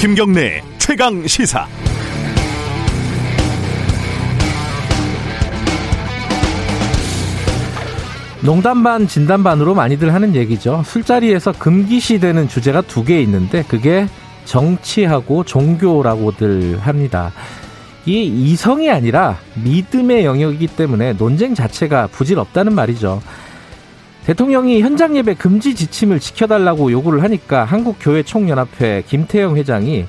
김경래 최강 시사. 농담 반 진담 반으로 많이들 하는 얘기죠. 술자리에서 금기시되는 주제가 두 개 있는데 그게 정치하고 종교라고들 합니다. 이 이성이 아니라 믿음의 영역이기 때문에 논쟁 자체가 부질없다는 말이죠. 대통령이 현장 예배 금지 지침을 지켜달라고 요구를 하니까 한국교회총연합회 김태영 회장이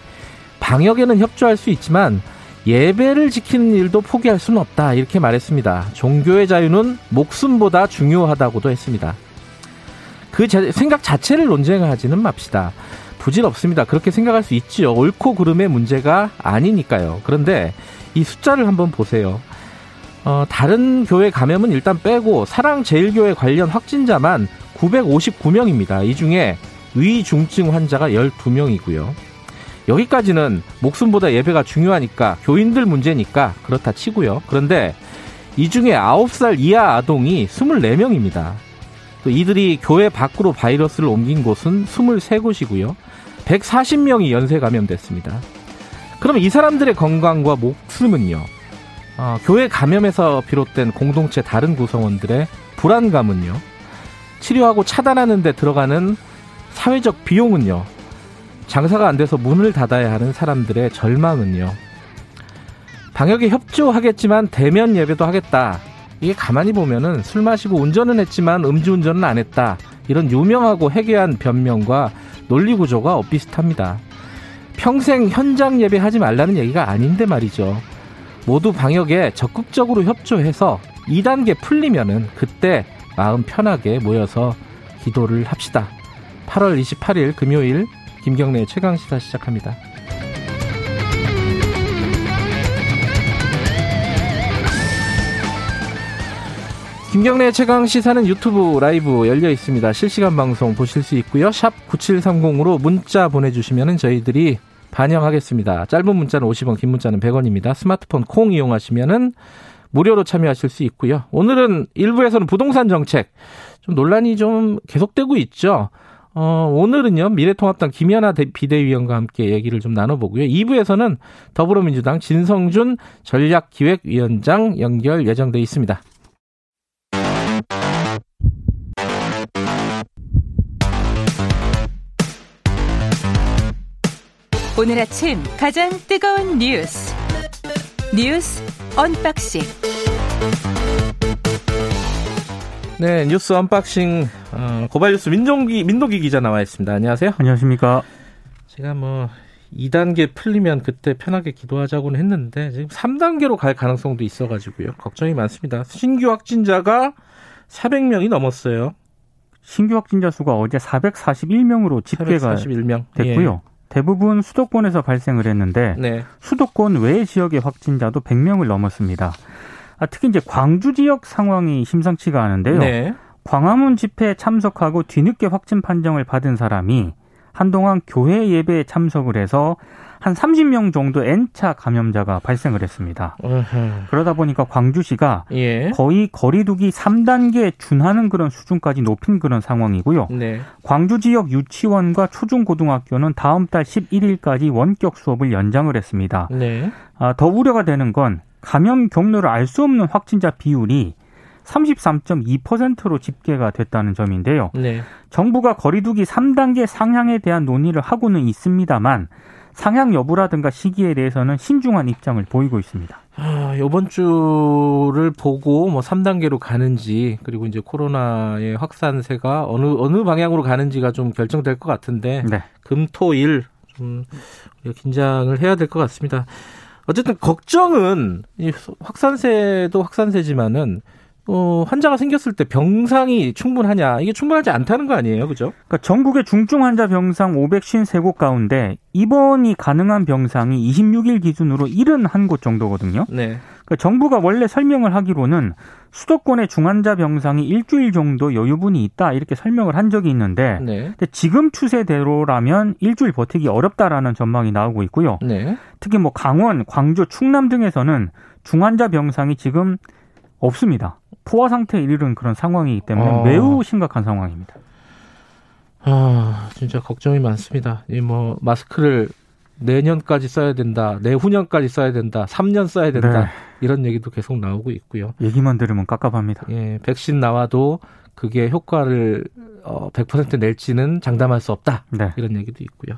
방역에는 협조할 수 있지만 예배를 지키는 일도 포기할 수는 없다 이렇게 말했습니다. 종교의 자유는 목숨보다 중요하다고도 했습니다. 그 생각 자체를 논쟁하지는 맙시다. 부질없습니다. 그렇게 생각할 수 있지요. 옳고 그름의 문제가 아니니까요. 그런데 이 숫자를 한번 보세요. 어, 다른 교회 감염은 일단 빼고 사랑제일교회 관련 확진자만 959명입니다. 이 중에 위중증 환자가 12명이고요. 여기까지는 목숨보다 예배가 중요하니까 교인들 문제니까 그렇다 치고요. 그런데 이 중에 9살 이하 아동이 24명입니다. 또 이들이 교회 밖으로 바이러스를 옮긴 곳은 23곳이고요. 140명이 연쇄 감염됐습니다. 그러면 이 사람들의 건강과 목숨은요? 어, 교회 감염에서 비롯된 공동체 다른 구성원들의 불안감은요? 치료하고 차단하는 데 들어가는 사회적 비용은요? 장사가 안 돼서 문을 닫아야 하는 사람들의 절망은요. 방역에 협조하겠지만 대면 예배도 하겠다. 이게 가만히 보면은 술 마시고 운전은 했지만 음주운전은 안 했다. 이런 유명하고 해괴한 변명과 논리 구조가 엇비슷합니다. 평생 현장 예배하지 말라는 얘기가 아닌데 말이죠. 모두 방역에 적극적으로 협조해서 2단계 풀리면은 그때 마음 편하게 모여서 기도를 합시다. 8월 28일 금요일 김경래 최강 시사 시작합니다. 김경래 최강 시사는 유튜브 라이브 열려 있습니다. 실시간 방송 보실 수 있고요. 샵 9730으로 문자 보내 주시면 저희들이 반영하겠습니다. 짧은 문자는 50원, 긴 문자는 100원입니다. 스마트폰 콩 이용하시면은 무료로 참여하실 수 있고요. 오늘은 일부에서는 부동산 정책 좀 논란이 좀 계속되고 있죠. 어, 오늘은요, 미래통합당 김연아 비대위원과 함께 얘기를 좀 나눠보고요. 2부에서는 더불어민주당 진성준 전략기획위원장 연결 예정돼 있습니다. 오늘 아침 가장 뜨거운 뉴스. 뉴스 unboxing. 네, 뉴스 unboxing 어, 고발 뉴스 민동기 민동기 기자 나와 있습니다. 안녕하세요. 안녕하십니까. 제가 뭐 2단계 풀리면 그때 편하게 기도하자고는 했는데 지금 3단계로 갈 가능성도 있어가지고요. 걱정이 많습니다. 신규 확진자가 400명이 넘었어요. 신규 확진자 수가 어제 441명으로 집계가 441명. 됐고요. 예. 대부분 수도권에서 발생을 했는데 네. 수도권 외 지역의 확진자도 100명을 넘었습니다. 아, 특히 이제 광주 지역 상황이 심상치가 않은데요. 네. 광화문 집회에 참석하고 뒤늦게 확진 판정을 받은 사람이 한동안 교회 예배에 참석을 해서 한 30명 정도 N차 감염자가 발생을 했습니다. 으흠. 그러다 보니까 광주시가 예. 거의 거리두기 3단계에 준하는 그런 수준까지 높인 그런 상황이고요. 네. 광주 지역 유치원과 초중고등학교는 다음 달 11일까지 원격 수업을 연장을 했습니다. 네. 아, 더 우려가 되는 건 감염 경로를 알 수 없는 확진자 비율이 33.2%로 집계가 됐다는 점인데요. 네. 정부가 거리두기 3단계 상향에 대한 논의를 하고는 있습니다만 상향 여부라든가 시기에 대해서는 신중한 입장을 보이고 있습니다. 아, 이번 주를 보고 뭐 3단계로 가는지 그리고 이제 코로나의 확산세가 어느 어느 방향으로 가는지가 좀 결정될 것 같은데 네. 금토일 좀 긴장을 해야 될 것 같습니다. 어쨌든 걱정은 확산세도 확산세지만은 어, 환자가 생겼을 때 병상이 충분하냐 이게 충분하지 않다는 거 아니에요, 그죠? 그러니까 전국의 중증 환자 병상 553곳 가운데 입원이 가능한 병상이 26일 기준으로 71곳 정도거든요. 네. 그러니까 정부가 원래 설명을 하기로는 수도권의 중환자 병상이 일주일 정도 여유분이 있다 이렇게 설명을 한 적이 있는데 네. 지금 추세대로라면 일주일 버티기 어렵다라는 전망이 나오고 있고요. 네. 특히 뭐 강원, 광주, 충남 등에서는 중환자 병상이 지금 없습니다. 포화 상태에 이르는 그런 상황이기 때문에 어. 매우 심각한 상황입니다. 아, 진짜 걱정이 많습니다. 이 뭐 마스크를 내년까지 써야 된다, 내후년까지 써야 된다, 3년 써야 된다. 네. 이런 얘기도 계속 나오고 있고요. 얘기만 들으면 깝깝합니다. 예, 백신 나와도 그게 효과를 어, 100% 낼지는 장담할 수 없다. 네. 이런 얘기도 있고요.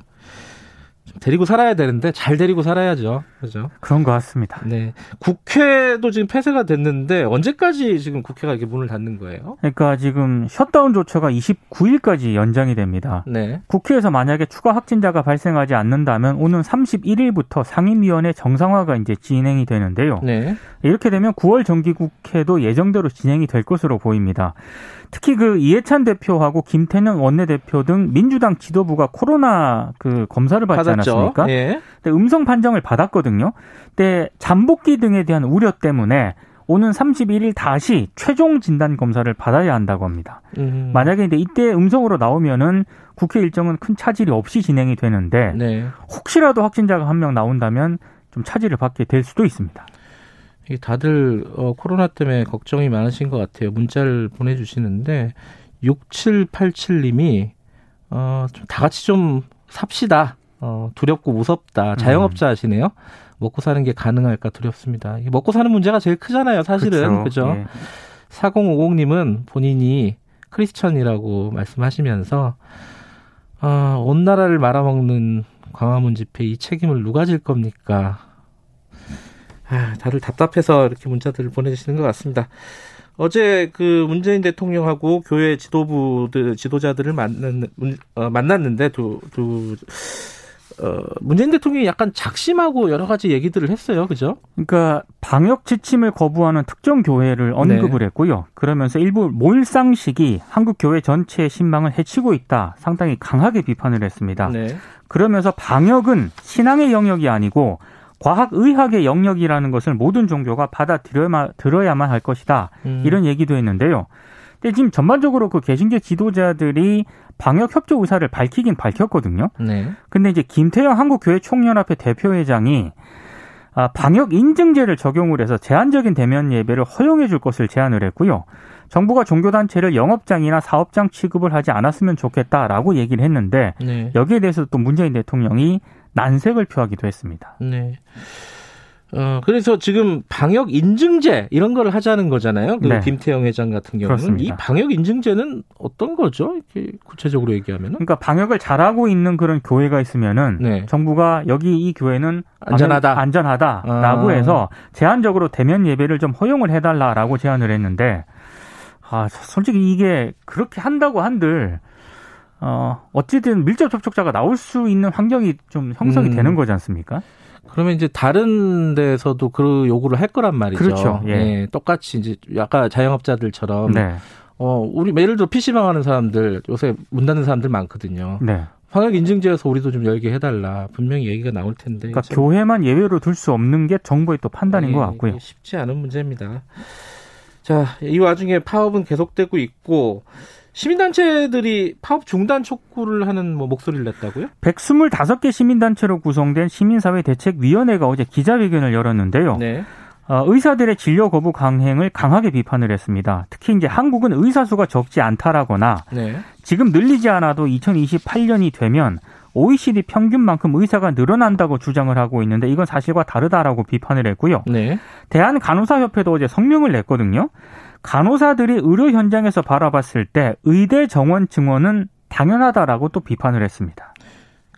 데리고 살아야 되는데 잘 데리고 살아야죠. 그죠? 그런 것 같습니다. 네. 국회도 지금 폐쇄가 됐는데 언제까지 지금 국회가 이렇게 문을 닫는 거예요? 그러니까 지금 셧다운 조처가 29일까지 연장이 됩니다. 네. 국회에서 만약에 추가 확진자가 발생하지 않는다면 오는 31일부터 상임위원회 정상화가 이제 진행이 되는데요. 네. 이렇게 되면 9월 정기국회도 예정대로 진행이 될 것으로 보입니다. 특히 그 이해찬 대표하고 김태년 원내대표 등 민주당 지도부가 코로나 그 검사를 받지 받았죠. 않았습니까? 예. 근데 음성 판정을 받았거든요. 근데 잠복기 등에 대한 우려 때문에 오는 31일 다시 최종 진단 검사를 받아야 한다고 합니다. 음. 만약에 이제 이때 음성으로 나오면은 국회 일정은 큰 차질이 없이 진행이 되는데 네. 혹시라도 확진자가 한 명 나온다면 좀 차질을 받게 될 수도 있습니다. 다들 어, 코로나 때문에 걱정이 많으신 것 같아요. 문자를 보내주시는데 6787님이 어, 좀 다 같이 좀 삽시다. 어, 두렵고 무섭다. 자영업자 하시네요. 먹고 사는 게 가능할까 두렵습니다. 먹고 사는 문제가 제일 크잖아요, 사실은. 그죠? 예. 4050님은 본인이 크리스천이라고 말씀하시면서 어, 온 나라를 말아먹는 광화문 집회 이 책임을 누가 질 겁니까? 아, 다들 답답해서 이렇게 문자들을 보내주시는 것 같습니다. 어제 그 문재인 대통령하고 교회 지도부들 지도자들을 만났, 어, 만났는데 두, 두 어, 문재인 대통령이 약간 작심하고 여러 가지 얘기들을 했어요. 그죠? 그러니까 방역 지침을 거부하는 특정 교회를 언급을 네. 했고요. 그러면서 일부 몰상식이 한국 교회 전체의 신망을 해치고 있다. 상당히 강하게 비판을 했습니다. 네. 그러면서 방역은 신앙의 영역이 아니고 과학의학의 영역이라는 것을 모든 종교가 받아들여야만 들어야만 할 것이다. 음. 이런 얘기도 했는데요. 근데 지금 전반적으로 그 개신교 지도자들이 방역 협조 의사를 밝히긴 밝혔거든요. 네. 근데 이제 김태형 한국교회 총연합회 대표회장이 아, 방역 인증제를 적용을 해서 제한적인 대면 예배를 허용해 줄 것을 제안을 했고요. 정부가 종교단체를 영업장이나 사업장 취급을 하지 않았으면 좋겠다라고 얘기를 했는데 네. 여기에 대해서 또 문재인 대통령이 난색을 표하기도 했습니다. 네. 어, 그래서 지금 방역 인증제 이런 걸 하자는 거잖아요. 그 네. 김태영 회장 같은 경우는 그렇습니다. 이 방역 인증제는 어떤 거죠? 이렇게 구체적으로 얘기하면은? 그러니까 방역을 잘하고 있는 그런 교회가 있으면은 네. 정부가 여기 이 교회는 안전하다 안전하다라고 아. 해서 제한적으로 대면 예배를 좀 허용을 해 달라라고 제안을 했는데 아 솔직히 이게 그렇게 한다고 한들 어, 어찌든 밀접 접촉자가 나올 수 있는 환경이 좀 형성이 음. 되는 거지 않습니까? 그러면 이제 다른 데서도 그 요구를 할 거란 말이죠. 그렇죠. 예. 예 똑같이 이제 약간 자영업자들처럼 네. 어, 우리 예를 들어 PC방 하는 사람들 요새 문 닫는 사람들 많거든요. 네. 방역 인증제에서 우리도 좀 열게 해달라. 분명히 얘기가 나올 텐데. 그러니까 교회만 예외로 둘 수 없는 게 정부의 또 판단인 예, 것 같고요. 쉽지 않은 문제입니다. 자, 이 와중에 파업은 계속되고 있고 시민단체들이 파업 중단 촉구를 하는 뭐 목소리를 냈다고요? 125개 시민단체로 구성된 시민사회 대책위원회가 어제 기자회견을 열었는데요. 네. 어, 의사들의 진료 거부 강행을 강하게 비판을 했습니다. 특히 이제 한국은 의사 수가 적지 않다라거나 네. 지금 늘리지 않아도 2028년이 되면 OECD 평균만큼 의사가 늘어난다고 주장을 하고 있는데 이건 사실과 다르다라고 비판을 했고요. 네. 대한간호사협회도 어제 성명을 냈거든요. 간호사들이 의료 현장에서 바라봤을 때 의대 정원 증원은 당연하다라고 또 비판을 했습니다.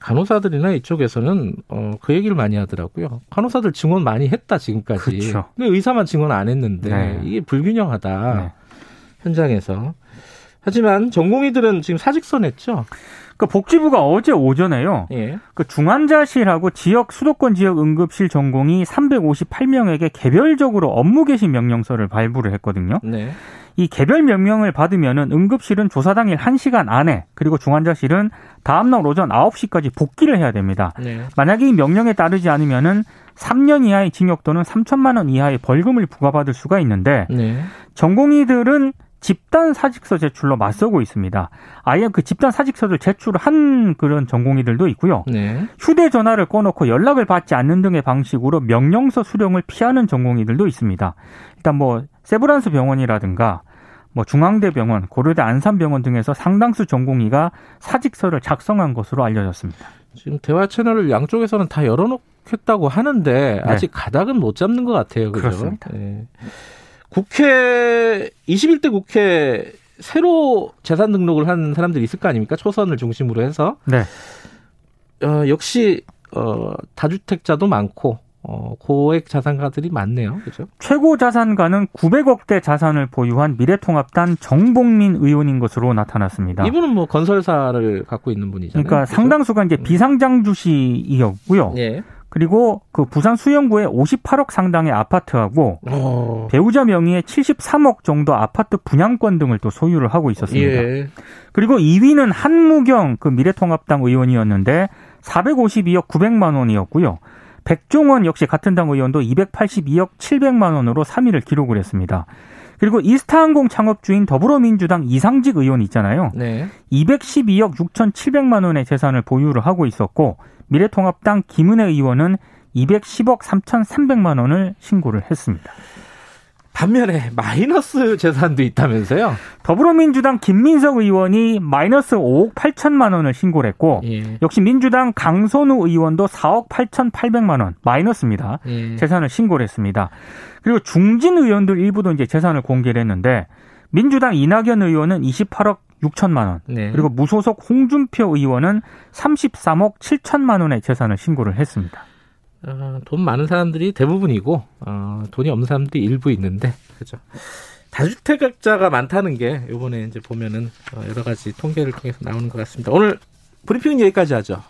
간호사들이나 이쪽에서는 어, 그 얘기를 많이 하더라고요. 간호사들 증원 많이 했다 지금까지. 그렇죠. 근데 의사만 증원 안 했는데 네. 이게 불균형하다 네. 현장에서. 하지만 전공의들은 지금 사직서 냈죠. 그 복지부가 어제 오전에요. 예. 그 중환자실하고 지역 수도권 지역 응급실 전공이 358명에게 개별적으로 업무 개시 명령서를 발부를 했거든요. 네. 이 개별 명령을 받으면은 응급실은 조사 당일 1시간 안에 그리고 중환자실은 다음 날 오전 9시까지 복귀를 해야 됩니다. 네. 만약에 이 명령에 따르지 않으면은 3년 이하의 징역 또는 3천만 원 이하의 벌금을 부과받을 수가 있는데 네. 전공의들은 집단 사직서 제출로 맞서고 있습니다. 아예 그 집단 사직서를 제출한 그런 전공의들도 있고요. 네. 휴대전화를 꺼놓고 연락을 받지 않는 등의 방식으로 명령서 수령을 피하는 전공의들도 있습니다. 일단 뭐 세브란스 병원이라든가 뭐 중앙대병원, 고려대 안산병원 등에서 상당수 전공의가 사직서를 작성한 것으로 알려졌습니다. 지금 대화 채널을 양쪽에서는 다 열어놓겠다고 하는데 네. 아직 가닥은 못 잡는 것 같아요. 그죠? 그렇습니다. 네. 국회 21대 국회 새로 재산 등록을 한 사람들이 있을 거 아닙니까? 초선을 중심으로 해서. 네. 어, 역시 어, 다주택자도 많고 어, 고액 자산가들이 많네요. 그죠? 최고 자산가는 900억대 자산을 보유한 미래통합당 정봉민 의원인 것으로 나타났습니다. 이분은 뭐 건설사를 갖고 있는 분이잖아요. 그러니까 그렇죠? 상당수가 이제 음. 비상장 주식이었고요. 예. 그리고 그 부산 수영구에 58억 상당의 아파트하고 오. 어. 배우자 명의의 73억 정도 아파트 분양권 등을 또 소유를 하고 있었습니다. 예. 그리고 2위는 한무경 그 미래통합당 의원이었는데 452억 900만 원이었고요. 백종원 역시 같은 당 의원도 282억 700만 원으로 3위를 기록을 했습니다. 그리고 이스타항공 창업주인 더불어민주당 이상직 의원 있잖아요. 네. 212억 6,700만 원의 재산을 보유를 하고 있었고 미래통합당 김은혜 의원은 210억 3,300만 원을 신고를 했습니다. 반면에 마이너스 재산도 있다면서요? 더불어민주당 김민석 의원이 마이너스 5억 8천만 원을 신고를 했고 예. 역시 민주당 강선우 의원도 4억 8천8백만 원 마이너스입니다. 예. 재산을 신고를 했습니다. 그리고 중진 의원들 일부도 이제 재산을 공개를 했는데 민주당 이낙연 의원은 28억 6천만 원. 네. 그리고 무소속 홍준표 의원은 33억 7천만 원의 재산을 신고를 했습니다. 어, 돈 많은 사람들이 대부분이고 어, 돈이 없는 사람들이 일부 있는데 그죠. 다주택자가 많다는 게 이번에 이제 보면은 어, 여러 가지 통계를 통해서 나오는 것 같습니다. 오늘 브리핑은 여기까지 하죠.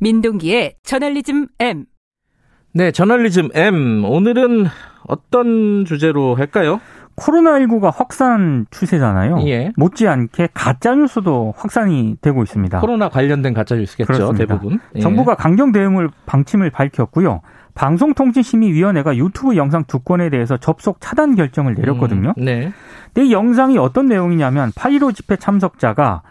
민동기의 저널리즘 M. 네, 저널리즘 M. 오늘은 어떤 주제로 할까요? 코로나19가 확산 추세잖아요. 예. 못지않게 가짜뉴스도 확산이 되고 있습니다. 코로나 관련된 가짜뉴스겠죠, 그렇습니다. 대부분. 예. 정부가 강경 대응을 방침을 밝혔고요. 방송통신심의위원회가 유튜브 영상 두 건에 대해서 접속 차단 결정을 내렸거든요. 음, 네. 근데 이 영상이 어떤 내용이냐면 8.15 집회 참석자가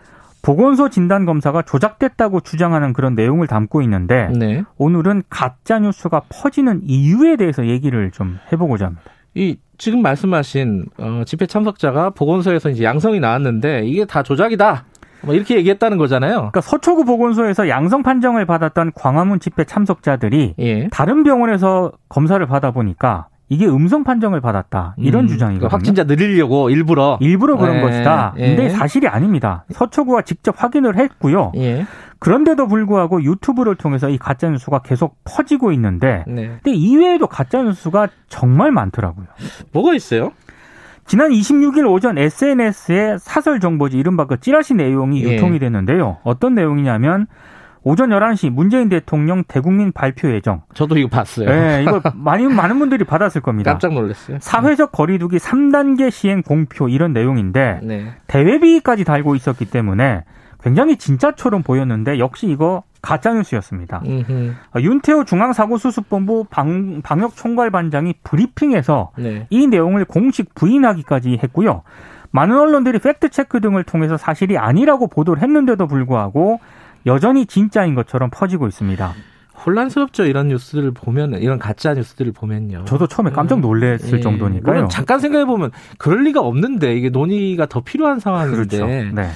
보건소 진단 검사가 조작됐다고 주장하는 그런 내용을 담고 있는데 네. 오늘은 가짜 뉴스가 퍼지는 이유에 대해서 얘기를 좀 해보고자 합니다. 이 지금 말씀하신 어, 집회 참석자가 보건소에서 이제 양성이 나왔는데 이게 다 조작이다. 뭐 이렇게 얘기했다는 거잖아요. 그러니까 서초구 보건소에서 양성 판정을 받았던 광화문 집회 참석자들이 예. 다른 병원에서 검사를 받아 보니까 이게 음성 판정을 받았다 이런 음, 주장이거든요. 그러니까 확진자 늘리려고 일부러 일부러 그런 예, 것이다. 예. 근데 사실이 아닙니다. 서초구가 직접 확인을 했고요. 예. 그런데도 불구하고 유튜브를 통해서 이 가짜 뉴스가 계속 퍼지고 있는데, 네. 근데 이외에도 가짜 뉴스가 정말 많더라고요. 뭐가 있어요? 지난 26일 오전 SNS에 사설 정보지 이른바 그 찌라시 내용이 예. 유통이 됐는데요. 어떤 내용이냐면 오전 11시 문재인 대통령 대국민 발표 예정. 저도 이거 봤어요. 네, 이거 많이 많은 분들이 받았을 겁니다. 깜짝 놀랐어요. 사회적 거리두기 3단계 시행 공표 이런 내용인데 네. 대외비까지 달고 있었기 때문에 굉장히 진짜처럼 보였는데 역시 이거 가짜 뉴스였습니다. 어, 윤태호 중앙사고수습본부 방, 방역총괄반장이 브리핑에서 네. 이 내용을 공식 부인하기까지 했고요. 많은 언론들이 팩트체크 등을 통해서 사실이 아니라고 보도를 했는데도 불구하고 여전히 진짜인 것처럼 퍼지고 있습니다. 혼란스럽죠. 이런 뉴스들을 보면 이런 가짜 뉴스들을 보면요. 저도 처음에 깜짝 음. 놀랐을 예. 정도니까요. 잠깐 생각해 보면 그럴 리가 없는데 이게 논의가 더 필요한 상황인데. 그렇죠. 네.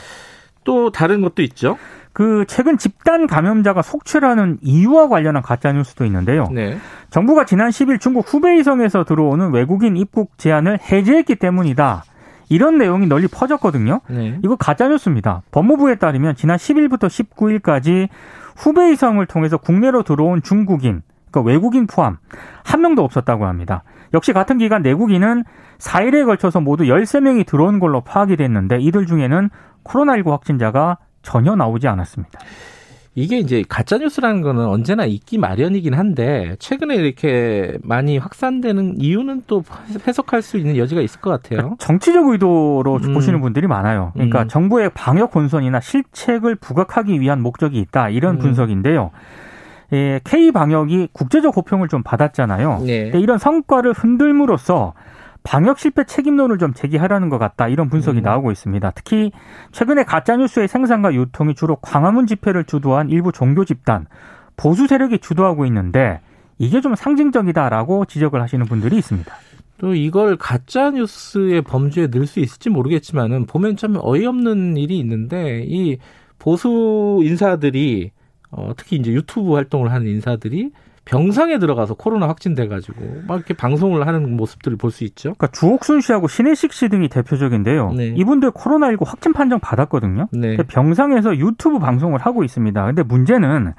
또 다른 것도 있죠. 그 최근 집단 감염자가 속출하는 이유와 관련한 가짜 뉴스도 있는데요. 네. 정부가 지난 10일 중국 후베이성에서 들어오는 외국인 입국 제한을 해제했기 때문이다. 이런 내용이 널리 퍼졌거든요. 네. 이거 가짜뉴스입니다. 법무부에 따르면 지난 10일부터 19일까지 후베이성을 통해서 국내로 들어온 중국인, 그러니까 외국인 포함 한 명도 없었다고 합니다. 역시 같은 기간 내국인은 4일에 걸쳐서 모두 13명이 들어온 걸로 파악이 됐는데 이들 중에는 코로나19 확진자가 전혀 나오지 않았습니다. 이게 이제 가짜 뉴스라는 거는 언제나 있기 마련이긴 한데 최근에 이렇게 많이 확산되는 이유는 또 해석할 수 있는 여지가 있을 것 같아요. 그러니까 정치적 의도로 음. 보시는 분들이 많아요. 그러니까 음. 정부의 방역 본선이나 실책을 부각하기 위한 목적이 있다 이런 음. 분석인데요. 예, K 방역이 국제적 호평을 좀 받았잖아요. 네. 이런 성과를 흔들므로써 방역 실패 책임론을 좀 제기하려는 것 같다 이런 분석이 음. 나오고 있습니다. 특히 최근에 가짜 뉴스의 생산과 유통이 주로 광화문 집회를 주도한 일부 종교 집단 보수 세력이 주도하고 있는데 이게 좀 상징적이다라고 지적을 하시는 분들이 있습니다. 또 이걸 가짜 뉴스의 범주에 넣을 수 있을지 모르겠지만은 보면 참 어이없는 일이 있는데 이 보수 인사들이 어 특히 이제 유튜브 활동을 하는 인사들이 병상에 들어가서 코로나 확진돼가지고 막 이렇게 방송을 하는 모습들을 볼 수 있죠. 그러니까 주옥순 씨하고 신혜식 씨 등이 대표적인데요. 네. 이분들 코로나19 확진 판정 받았거든요. 네. 병상에서 유튜브 방송을 하고 있습니다. 근데 문제는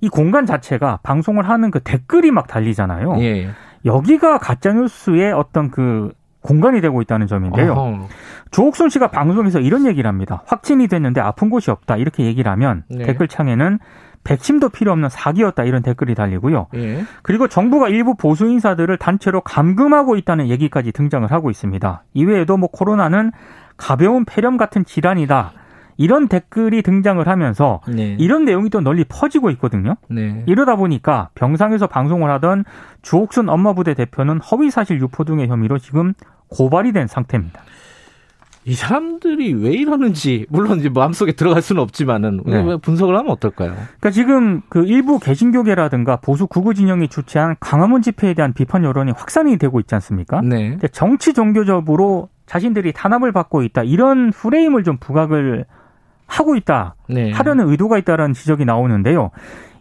이 공간 자체가 방송을 하는 그 댓글이 막 달리잖아요. 예. 여기가 가짜뉴스의 어떤 그 공간이 되고 있다는 점인데요. 어허. 조옥순 씨가 방송에서 이런 얘기를 합니다. 확진이 됐는데 아픈 곳이 없다. 이렇게 얘기를 하면 네. 댓글창에는 백신도 필요 없는 사기였다 이런 댓글이 달리고요. 예. 그리고 정부가 일부 보수 인사들을 단체로 감금하고 있다는 얘기까지 등장을 하고 있습니다. 이외에도 뭐 코로나는 가벼운 폐렴 같은 질환이다. 이런 댓글이 등장을 하면서 네. 이런 내용이 또 널리 퍼지고 있거든요. 네. 이러다 보니까 병상에서 방송을 하던 주옥순 엄마부대 대표는 허위사실 유포 등의 혐의로 지금 고발이 된 상태입니다. 이 사람들이 왜 이러는지 물론 이제 마음속에 들어갈 수는 없지만은 네. 분석을 하면 어떨까요? 그러니까 지금 그 일부 개신교계라든가 보수 구구 진영이 주최한 강화문 집회에 대한 비판 여론이 확산이 되고 있지 않습니까? 네. 정치 종교적으로 자신들이 탄압을 받고 있다 이런 프레임을 좀 부각을 하고 있다. 네. 하려는 의도가 있다라는 지적이 나오는데요.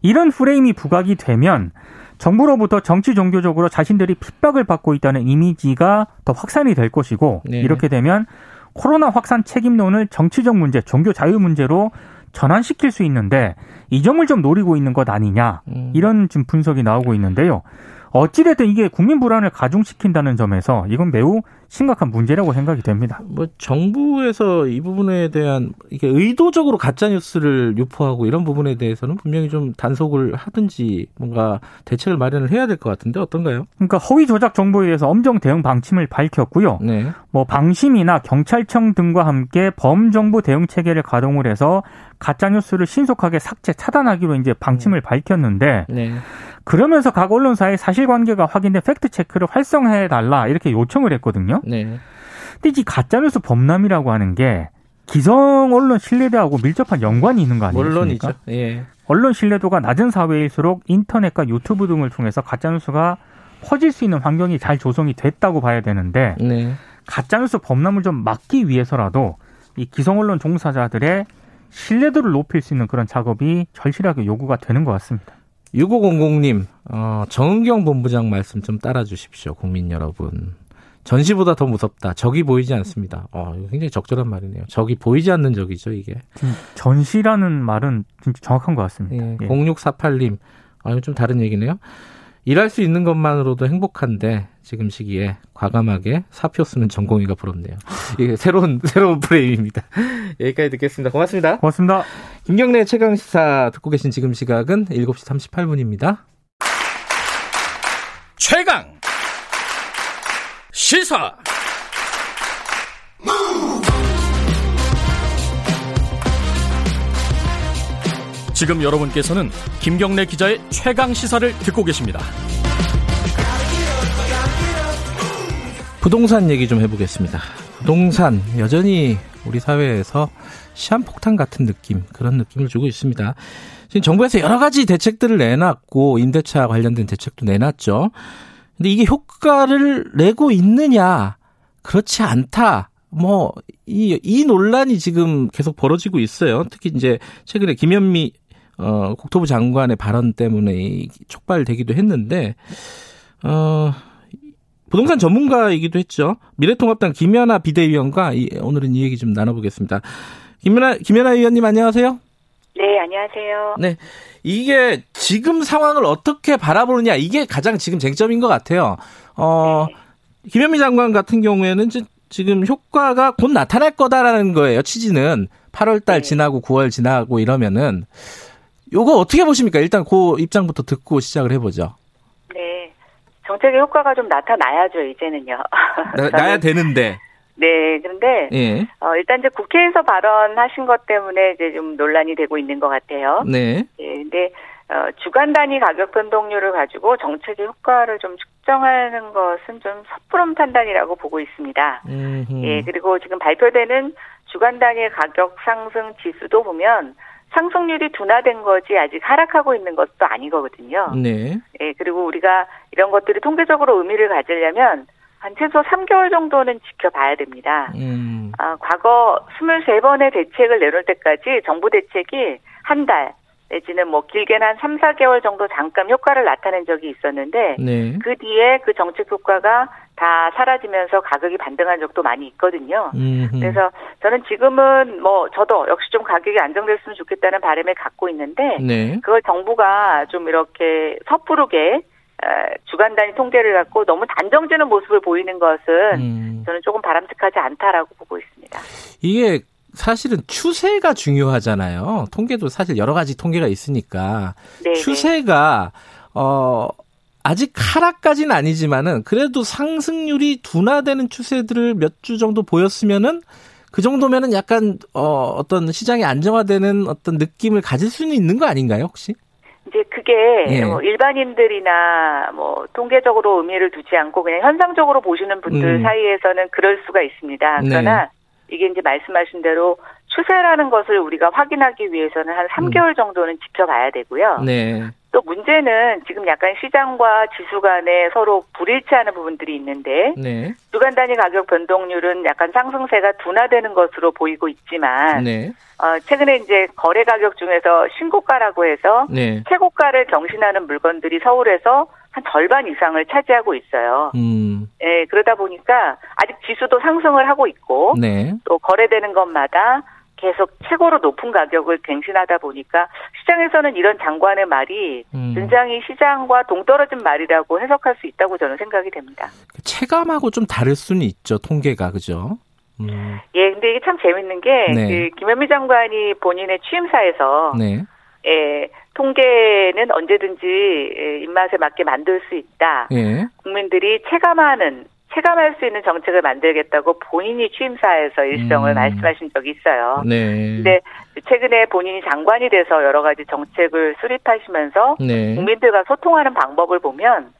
이런 프레임이 부각이 되면 정부로부터 정치 종교적으로 자신들이 핍박을 받고 있다는 이미지가 더 확산이 될 것이고 네. 이렇게 되면 코로나 확산 책임론을 정치적 문제, 종교 자유 문제로 전환시킬 수 있는데 이 점을 좀 노리고 있는 것 아니냐 음. 이런 지금 분석이 나오고 있는데요. 어찌됐든 이게 국민 불안을 가중시킨다는 점에서 이건 매우 심각한 문제라고 생각이 됩니다. 뭐 정부에서 이 부분에 대한 이게 의도적으로 가짜 뉴스를 유포하고 이런 부분에 대해서는 분명히 좀 단속을 하든지 뭔가 대책을 마련을 해야 될 것 같은데 어떤가요? 그러니까 허위 조작 정보에 대해서 엄정 대응 방침을 밝혔고요. 네. 뭐 방심위나 경찰청 등과 함께 범정부 대응 체계를 가동을 해서 가짜 뉴스를 신속하게 삭제 차단하기로 이제 방침을 음. 밝혔는데 네. 그러면서 각 언론사의 사실관계가 확인된 fact check를 활성화해 달라 이렇게 요청을 했거든요. 네. 근데 이 가짜뉴스 범람이라고 하는 게 기성 언론 신뢰도하고 밀접한 연관이 있는 거 아니겠습니까? 물론이죠. 예. 언론 신뢰도가 낮은 사회일수록 인터넷과 유튜브 등을 통해서 가짜뉴스가 퍼질 수 있는 환경이 잘 조성이 됐다고 봐야 되는데 네. 가짜뉴스 범람을 좀 막기 위해서라도 이 기성 언론 종사자들의 신뢰도를 높일 수 있는 그런 작업이 절실하게 요구가 되는 것 같습니다. 6500님, 어, 정은경 본부장 말씀 좀 따라 주십시오, 국민 여러분. 전시보다 더 무섭다. 적이 보이지 않습니다. 어, 굉장히 적절한 말이네요. 적이 보이지 않는 적이죠, 이게. 전시라는 말은 진짜 정확한 것 같습니다. 예, 예. 0648님, 아, 이거 좀 다른 얘기네요. 일할 수 있는 것만으로도 행복한데 지금 시기에 과감하게 사표 쓰는 전공의가 부럽네요. 이게 새로운 새로운 프레임입니다. 여기까지 듣겠습니다. 고맙습니다. 고맙습니다. 김경래 최강 시사 듣고 계신 지금 시각은 7시 38분입니다. 최강 시사 지금 여러분께서는 김경래 기자의 최강 시사를 듣고 계십니다. 부동산 얘기 좀 해보겠습니다. 부동산 여전히 우리 사회에서 시한폭탄 같은 느낌 그런 느낌을 주고 있습니다. 지금 정부에서 여러 가지 대책들을 내놨고 임대차 관련된 대책도 내놨죠. 근데 이게 효과를 내고 있느냐 그렇지 않다. 뭐 이 이 논란이 지금 계속 벌어지고 있어요. 특히 이제 최근에 김현미 어, 국토부 장관의 발언 때문에 촉발되기도 했는데, 어, 부동산 전문가이기도 했죠. 미래통합당 김연아 비대위원과 이, 오늘은 이 얘기 좀 나눠보겠습니다. 김연아, 김연아 의원님 안녕하세요. 네, 안녕하세요. 네. 이게 지금 상황을 어떻게 바라보느냐, 이게 가장 지금 쟁점인 것 같아요. 어, 네. 김현미 장관 같은 경우에는 지금 효과가 곧 나타날 거다라는 거예요, 취지는. 8월 달 네. 지나고 9월 지나고 이러면은. 요거 어떻게 보십니까? 일단 그 입장부터 듣고 시작을 해보죠. 네. 정책의 효과가 좀 나타나야죠, 이제는요. 나, 나야 되는데. 네, 그런데 예. 어, 일단 이제 국회에서 발언하신 것 때문에 이제 좀 논란이 되고 있는 것 같아요. 네. 네, 근데 어, 주간 단위 가격 변동률을 가지고 정책의 효과를 좀 측정하는 것은 좀 섣부른 판단이라고 보고 있습니다. 음흠. 예, 그리고 지금 발표되는 주간 단위 가격 상승 지수도 보면 상승률이 둔화된 거지 아직 하락하고 있는 것도 아니거든요. 네. 예, 그리고 우리가 이런 것들이 통계적으로 의미를 가지려면 한 최소 3개월 정도는 지켜봐야 됩니다. 음. 아, 과거 23번의 대책을 내놓을 때까지 정부 대책이 한 달, 내지는 뭐 길게는 한 3, 4개월 정도 잠깐 효과를 나타낸 적이 있었는데 네. 그 뒤에 그 정책 효과가 다 사라지면서 가격이 반등한 적도 많이 있거든요. 음흠. 그래서 저는 지금은 뭐 저도 역시 좀 가격이 안정됐으면 좋겠다는 바람을 갖고 있는데 네. 그걸 정부가 좀 이렇게 섣부르게 주간 단위 통계를 갖고 너무 단정지는 모습을 보이는 것은 음. 저는 조금 바람직하지 않다라고 보고 있습니다. 이게 사실은 추세가 중요하잖아요. 통계도 사실 여러 가지 통계가 있으니까 네네. 추세가 어 아직 하락까지는 아니지만은 그래도 상승률이 둔화되는 추세들을 몇 주 정도 보였으면은 그 정도면은 약간 어 어떤 시장이 안정화되는 어떤 느낌을 가질 수는 있는 거 아닌가요, 혹시? 이제 그게 예. 뭐 일반인들이나 뭐 통계적으로 의미를 두지 않고 그냥 현상적으로 보시는 분들 음. 사이에서는 그럴 수가 있습니다. 그러나 네. 이게 이제 말씀하신 대로 추세라는 것을 우리가 확인하기 위해서는 한 3개월 음. 정도는 지켜봐야 되고요. 네. 또 문제는 지금 약간 시장과 지수 간에 서로 불일치하는 부분들이 있는데 네. 주간 단위 가격 변동률은 약간 상승세가 둔화되는 것으로 보이고 있지만 네. 어, 최근에 이제 거래 가격 중에서 신고가라고 해서 네. 최고가를 경신하는 물건들이 서울에서 한 절반 이상을 차지하고 있어요. 음. 예, 그러다 보니까 아직 지수도 상승을 하고 있고 네. 또 거래되는 것마다 계속 최고로 높은 가격을 갱신하다 보니까 시장에서는 이런 장관의 말이 음. 굉장히 시장과 동떨어진 말이라고 해석할 수 있다고 저는 생각이 됩니다. 체감하고 좀 다를 수는 있죠, 통계가 그죠? 음. 예, 근데 이게 참 재밌는 게 네. 그 김현미 장관이 본인의 취임사에서 네. 예, 통계는 언제든지 예, 입맛에 맞게 만들 수 있다. 예. 국민들이 체감하는 체감할 수 있는 정책을 만들겠다고 본인이 취임사에서 일성을 음. 말씀하신 적이 있어요. 네. 근데 최근에 본인이 장관이 돼서 여러 가지 정책을 수립하시면서 네. 국민들과 소통하는 방법을 보면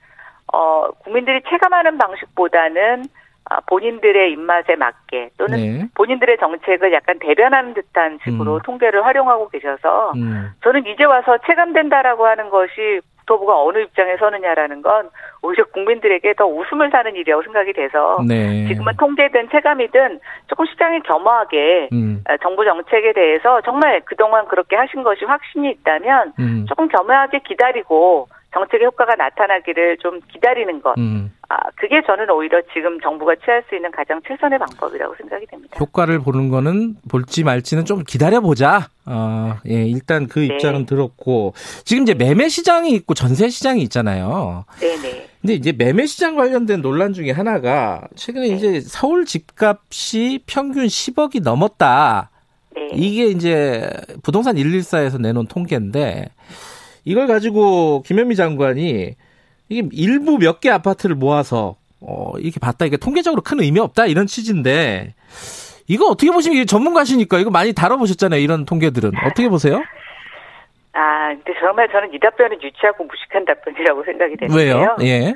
어 국민들이 체감하는 방식보다는 아, 본인들의 입맛에 맞게 또는 네. 본인들의 정책을 약간 대변하는 듯한 식으로 음. 통계를 활용하고 계셔서 음. 저는 이제 와서 체감된다라고 하는 것이 국토부가 어느 입장에 서느냐라는 건 오히려 국민들에게 더 웃음을 사는 일이라고 생각이 돼서 네. 지금은 통계든 체감이든 조금 시장이 겸허하게 음. 아, 정부 정책에 대해서 정말 그동안 그렇게 하신 것이 확신이 있다면 음. 조금 겸허하게 기다리고 정책의 효과가 나타나기를 좀 기다리는 것. 음. 아, 그게 저는 오히려 지금 정부가 취할 수 있는 가장 최선의 방법이라고 생각이 됩니다. 효과를 보는 거는 볼지 말지는 좀 기다려보자. 어, 예, 일단 그 네. 입장은 네. 들었고. 지금 이제 매매 시장이 있고 전세 시장이 있잖아요. 네네. 근데 이제 매매 시장 관련된 논란 중에 하나가 최근에 네. 이제 서울 집값이 평균 10억이 넘었다. 네. 이게 이제 부동산 114에서 내놓은 통계인데 이걸 가지고 김현미 장관이 이게 일부 몇 개 아파트를 모아서 어 이렇게 봤다 이게 통계적으로 큰 의미 없다 이런 취지인데 이거 어떻게 보시면 전문가시니까 이거 많이 다뤄보셨잖아요 이런 통계들은 어떻게 보세요? 아 근데 정말 저는 이 답변은 유치하고 무식한 답변이라고 생각이 되는데요. 왜요? 예.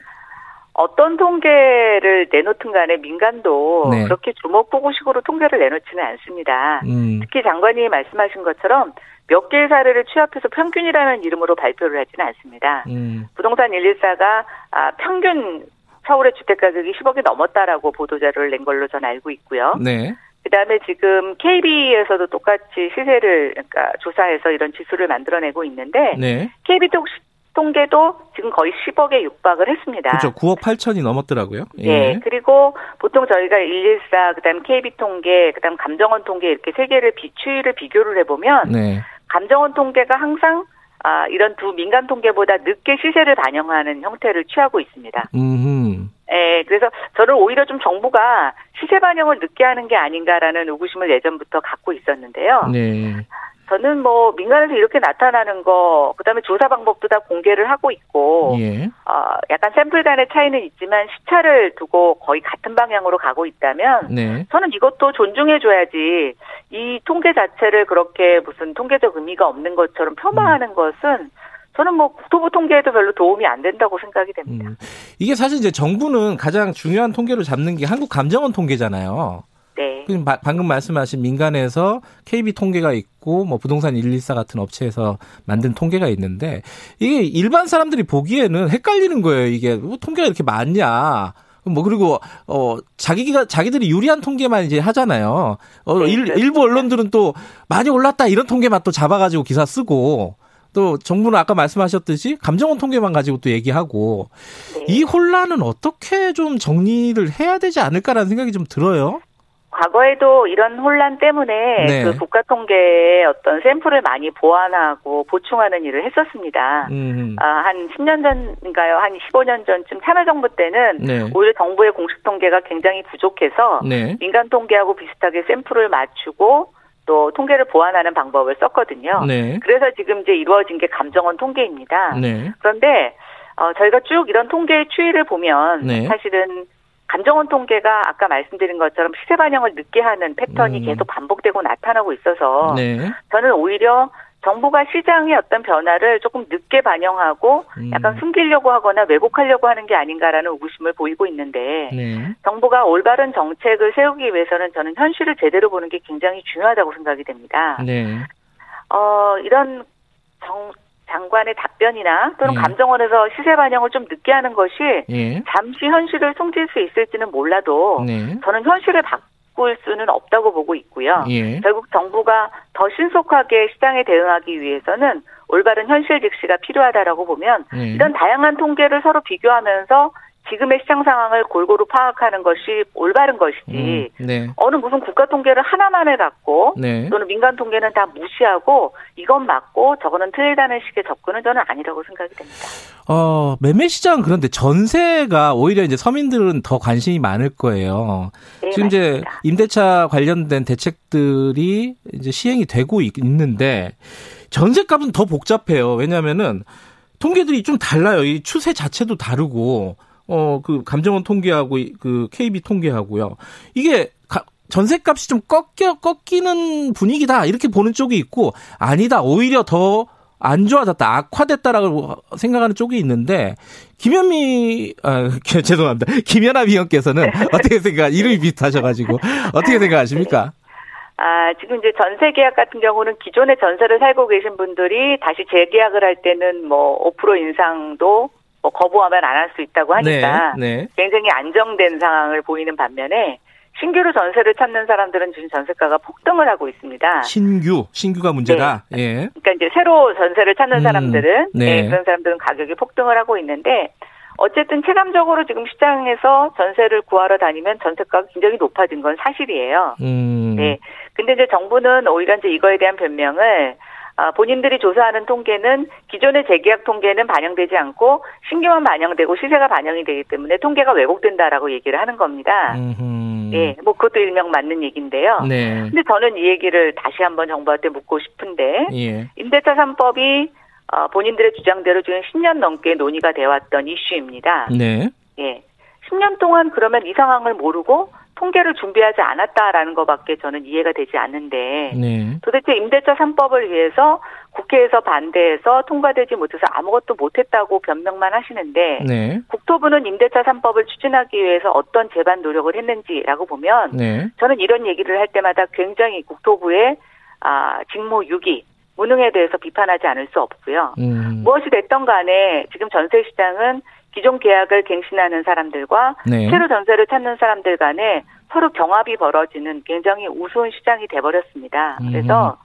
어떤 통계를 내놓든 간에 민간도 네. 그렇게 주목보고식으로 통계를 내놓지는 않습니다. 음. 특히 장관이 말씀하신 것처럼 몇 개의 사례를 취합해서 평균이라는 이름으로 발표를 하지는 않습니다. 음. 부동산 114가 아, 평균 서울의 주택 가격이 10억이 넘었다라고 보도자료를 낸 걸로 전 알고 있고요. 네. 그다음에 지금 KB에서도 똑같이 시세를 그러니까 조사해서 이런 지수를 만들어내고 있는데 네. KB 통계도 지금 거의 10억에 육박을 했습니다. 그렇죠. 9억 8천이 넘었더라고요. 예. 네. 그리고 보통 저희가 114, 그다음 KB 통계, 그다음 감정원 통계 이렇게 세 개를 비추이를 비교를 해보면 네. 감정원 통계가 항상 아, 이런 두 민간 통계보다 늦게 시세를 반영하는 형태를 취하고 있습니다. 음. 예, 그래서 저는 오히려 좀 정부가 시세 반영을 늦게 하는 게 아닌가라는 의구심을 예전부터 갖고 있었는데요. 네. 저는 뭐 민간에서 이렇게 나타나는 거 그다음에 조사 방법도 다 공개를 하고 있고 예. 어, 약간 샘플 간의 차이는 있지만 시차를 두고 거의 같은 방향으로 가고 있다면 네. 저는 이것도 존중해 줘야지 이 통계 자체를 그렇게 무슨 통계적 의미가 없는 것처럼 폄하하는 음. 것은 저는 뭐 국토부 통계에도 별로 도움이 안 된다고 생각이 됩니다. 음. 이게 사실 이제 정부는 가장 중요한 통계로 잡는 게 한국 감정원 통계잖아요. 네. 방금 말씀하신 민간에서 KB 통계가 있고 뭐 부동산 114 같은 업체에서 만든 통계가 있는데 이게 일반 사람들이 보기에는 헷갈리는 거예요. 이게 뭐 통계가 이렇게 많냐? 뭐 그리고 어 자기가 자기들이 유리한 통계만 이제 하잖아요. 어 네, 일, 일부 언론들은 또 많이 올랐다 이런 통계만 또 잡아가지고 기사 쓰고 또 정부는 아까 말씀하셨듯이 감정원 통계만 가지고 또 얘기하고 네. 이 혼란은 어떻게 좀 정리를 해야 되지 않을까라는 생각이 좀 들어요. 과거에도 이런 혼란 때문에 네. 그 국가 통계에 어떤 샘플을 많이 보완하고 보충하는 일을 했었습니다. 음. 아, 한 10년 전인가요? 한 15년 전쯤 참여정부 때는 네. 오히려 정부의 공식 통계가 굉장히 부족해서 네. 민간 통계하고 비슷하게 샘플을 맞추고 또 통계를 보완하는 방법을 썼거든요. 네. 그래서 지금 이제 이루어진 게 감정원 통계입니다. 네. 그런데 어, 저희가 쭉 이런 통계의 추이를 보면 네. 사실은 감정원 통계가 아까 말씀드린 것처럼 시세 반영을 늦게 하는 패턴이 음. 계속 반복되고 나타나고 있어서 네. 저는 오히려 정부가 시장의 어떤 변화를 조금 늦게 반영하고 음. 약간 숨기려고 하거나 왜곡하려고 하는 게 아닌가라는 의구심을 보이고 있는데 네. 정부가 올바른 정책을 세우기 위해서는 저는 현실을 제대로 보는 게 굉장히 중요하다고 생각이 됩니다. 네. 어, 이런 정, 장관의 답변이나 또는 예. 감정원에서 시세 반영을 좀 늦게 하는 것이 예. 잠시 현실을 숨길 수 있을지는 몰라도 네. 저는 현실을 바꿀 수는 없다고 보고 있고요. 예. 결국 정부가 더 신속하게 시장에 대응하기 위해서는 올바른 현실 직시가 필요하다라고 보면 예. 이런 다양한 통계를 서로 비교하면서 지금의 시장 상황을 골고루 파악하는 것이 올바른 것이지 음, 네. 어느 무슨 국가 통계를 하나만 해갖고 네. 또는 민간 통계는 다 무시하고 이건 맞고 저거는 틀리다는 식의 접근은 저는 아니라고 생각이 됩니다. 어 매매 시장 그런데 전세가 오히려 이제 서민들은 더 관심이 많을 거예요. 네, 지금 맞습니다. 이제 임대차 관련된 대책들이 이제 시행이 되고 있는데 전세값은 더 복잡해요. 왜냐하면은 통계들이 좀 달라요. 이 추세 자체도 다르고 어, 그 감정원 통계하고 그 KB 통계하고요. 이게 가, 전세값이 좀 꺾여 꺾이는 분위기다 이렇게 보는 쪽이 있고 아니다 오히려 더 안 좋아졌다 악화됐다라고 생각하는 쪽이 있는데 김현미 아 죄송합니다 김연아 위원께서는 어떻게 생각 이름이 비슷하셔가지고 어떻게 생각하십니까? 아, 지금 이제 전세 계약 같은 경우는 기존의 전세를 살고 계신 분들이 다시 재계약을 할 때는 뭐 5% 인상도 뭐 거부하면 안 할 수 있다고 하니까 네, 네. 굉장히 안정된 상황을 보이는 반면에 신규로 전세를 찾는 사람들은 지금 전세가가 폭등을 하고 있습니다. 신규, 신규가 문제다. 네. 예. 그러니까 이제 새로 전세를 찾는 음, 사람들은 네. 네, 그런 사람들은 가격이 폭등을 하고 있는데 어쨌든 체감적으로 지금 시장에서 전세를 구하러 다니면 전세가가 굉장히 높아진 건 사실이에요. 음. 네. 근데 이제 정부는 오히려 이제 이거에 대한 변명을 아, 본인들이 조사하는 통계는 기존의 재계약 통계는 반영되지 않고 신규만 반영되고 시세가 반영이 되기 때문에 통계가 왜곡된다라고 얘기를 하는 겁니다. 음 예, 뭐 그것도 일명 맞는 얘기인데요. 네. 근데 저는 이 얘기를 다시 한번 정부한테 묻고 싶은데 예. 임대차 3법이 어, 본인들의 주장대로 지금 10년 넘게 논의가 되어 왔던 이슈입니다. 네. 예. 10년 동안 그러면 이 상황을 모르고 통계를 준비하지 않았다라는 것밖에 저는 이해가 되지 않는데 네. 도대체 임대차 3법을 위해서 국회에서 반대해서 통과되지 못해서 아무것도 못했다고 변명만 하시는데 네. 국토부는 임대차 3법을 추진하기 위해서 어떤 제반 노력을 했는지라고 보면 네. 저는 이런 얘기를 할 때마다 굉장히 국토부의 아, 직무 유기 무능에 대해서 비판하지 않을 수 없고요. 음. 무엇이 됐던 간에 지금 전세 시장은 기존 계약을 갱신하는 사람들과 네. 새로 전세를 찾는 사람들 간에 서로 경합이 벌어지는 굉장히 우스운 시장이 돼버렸습니다. 음. 그래서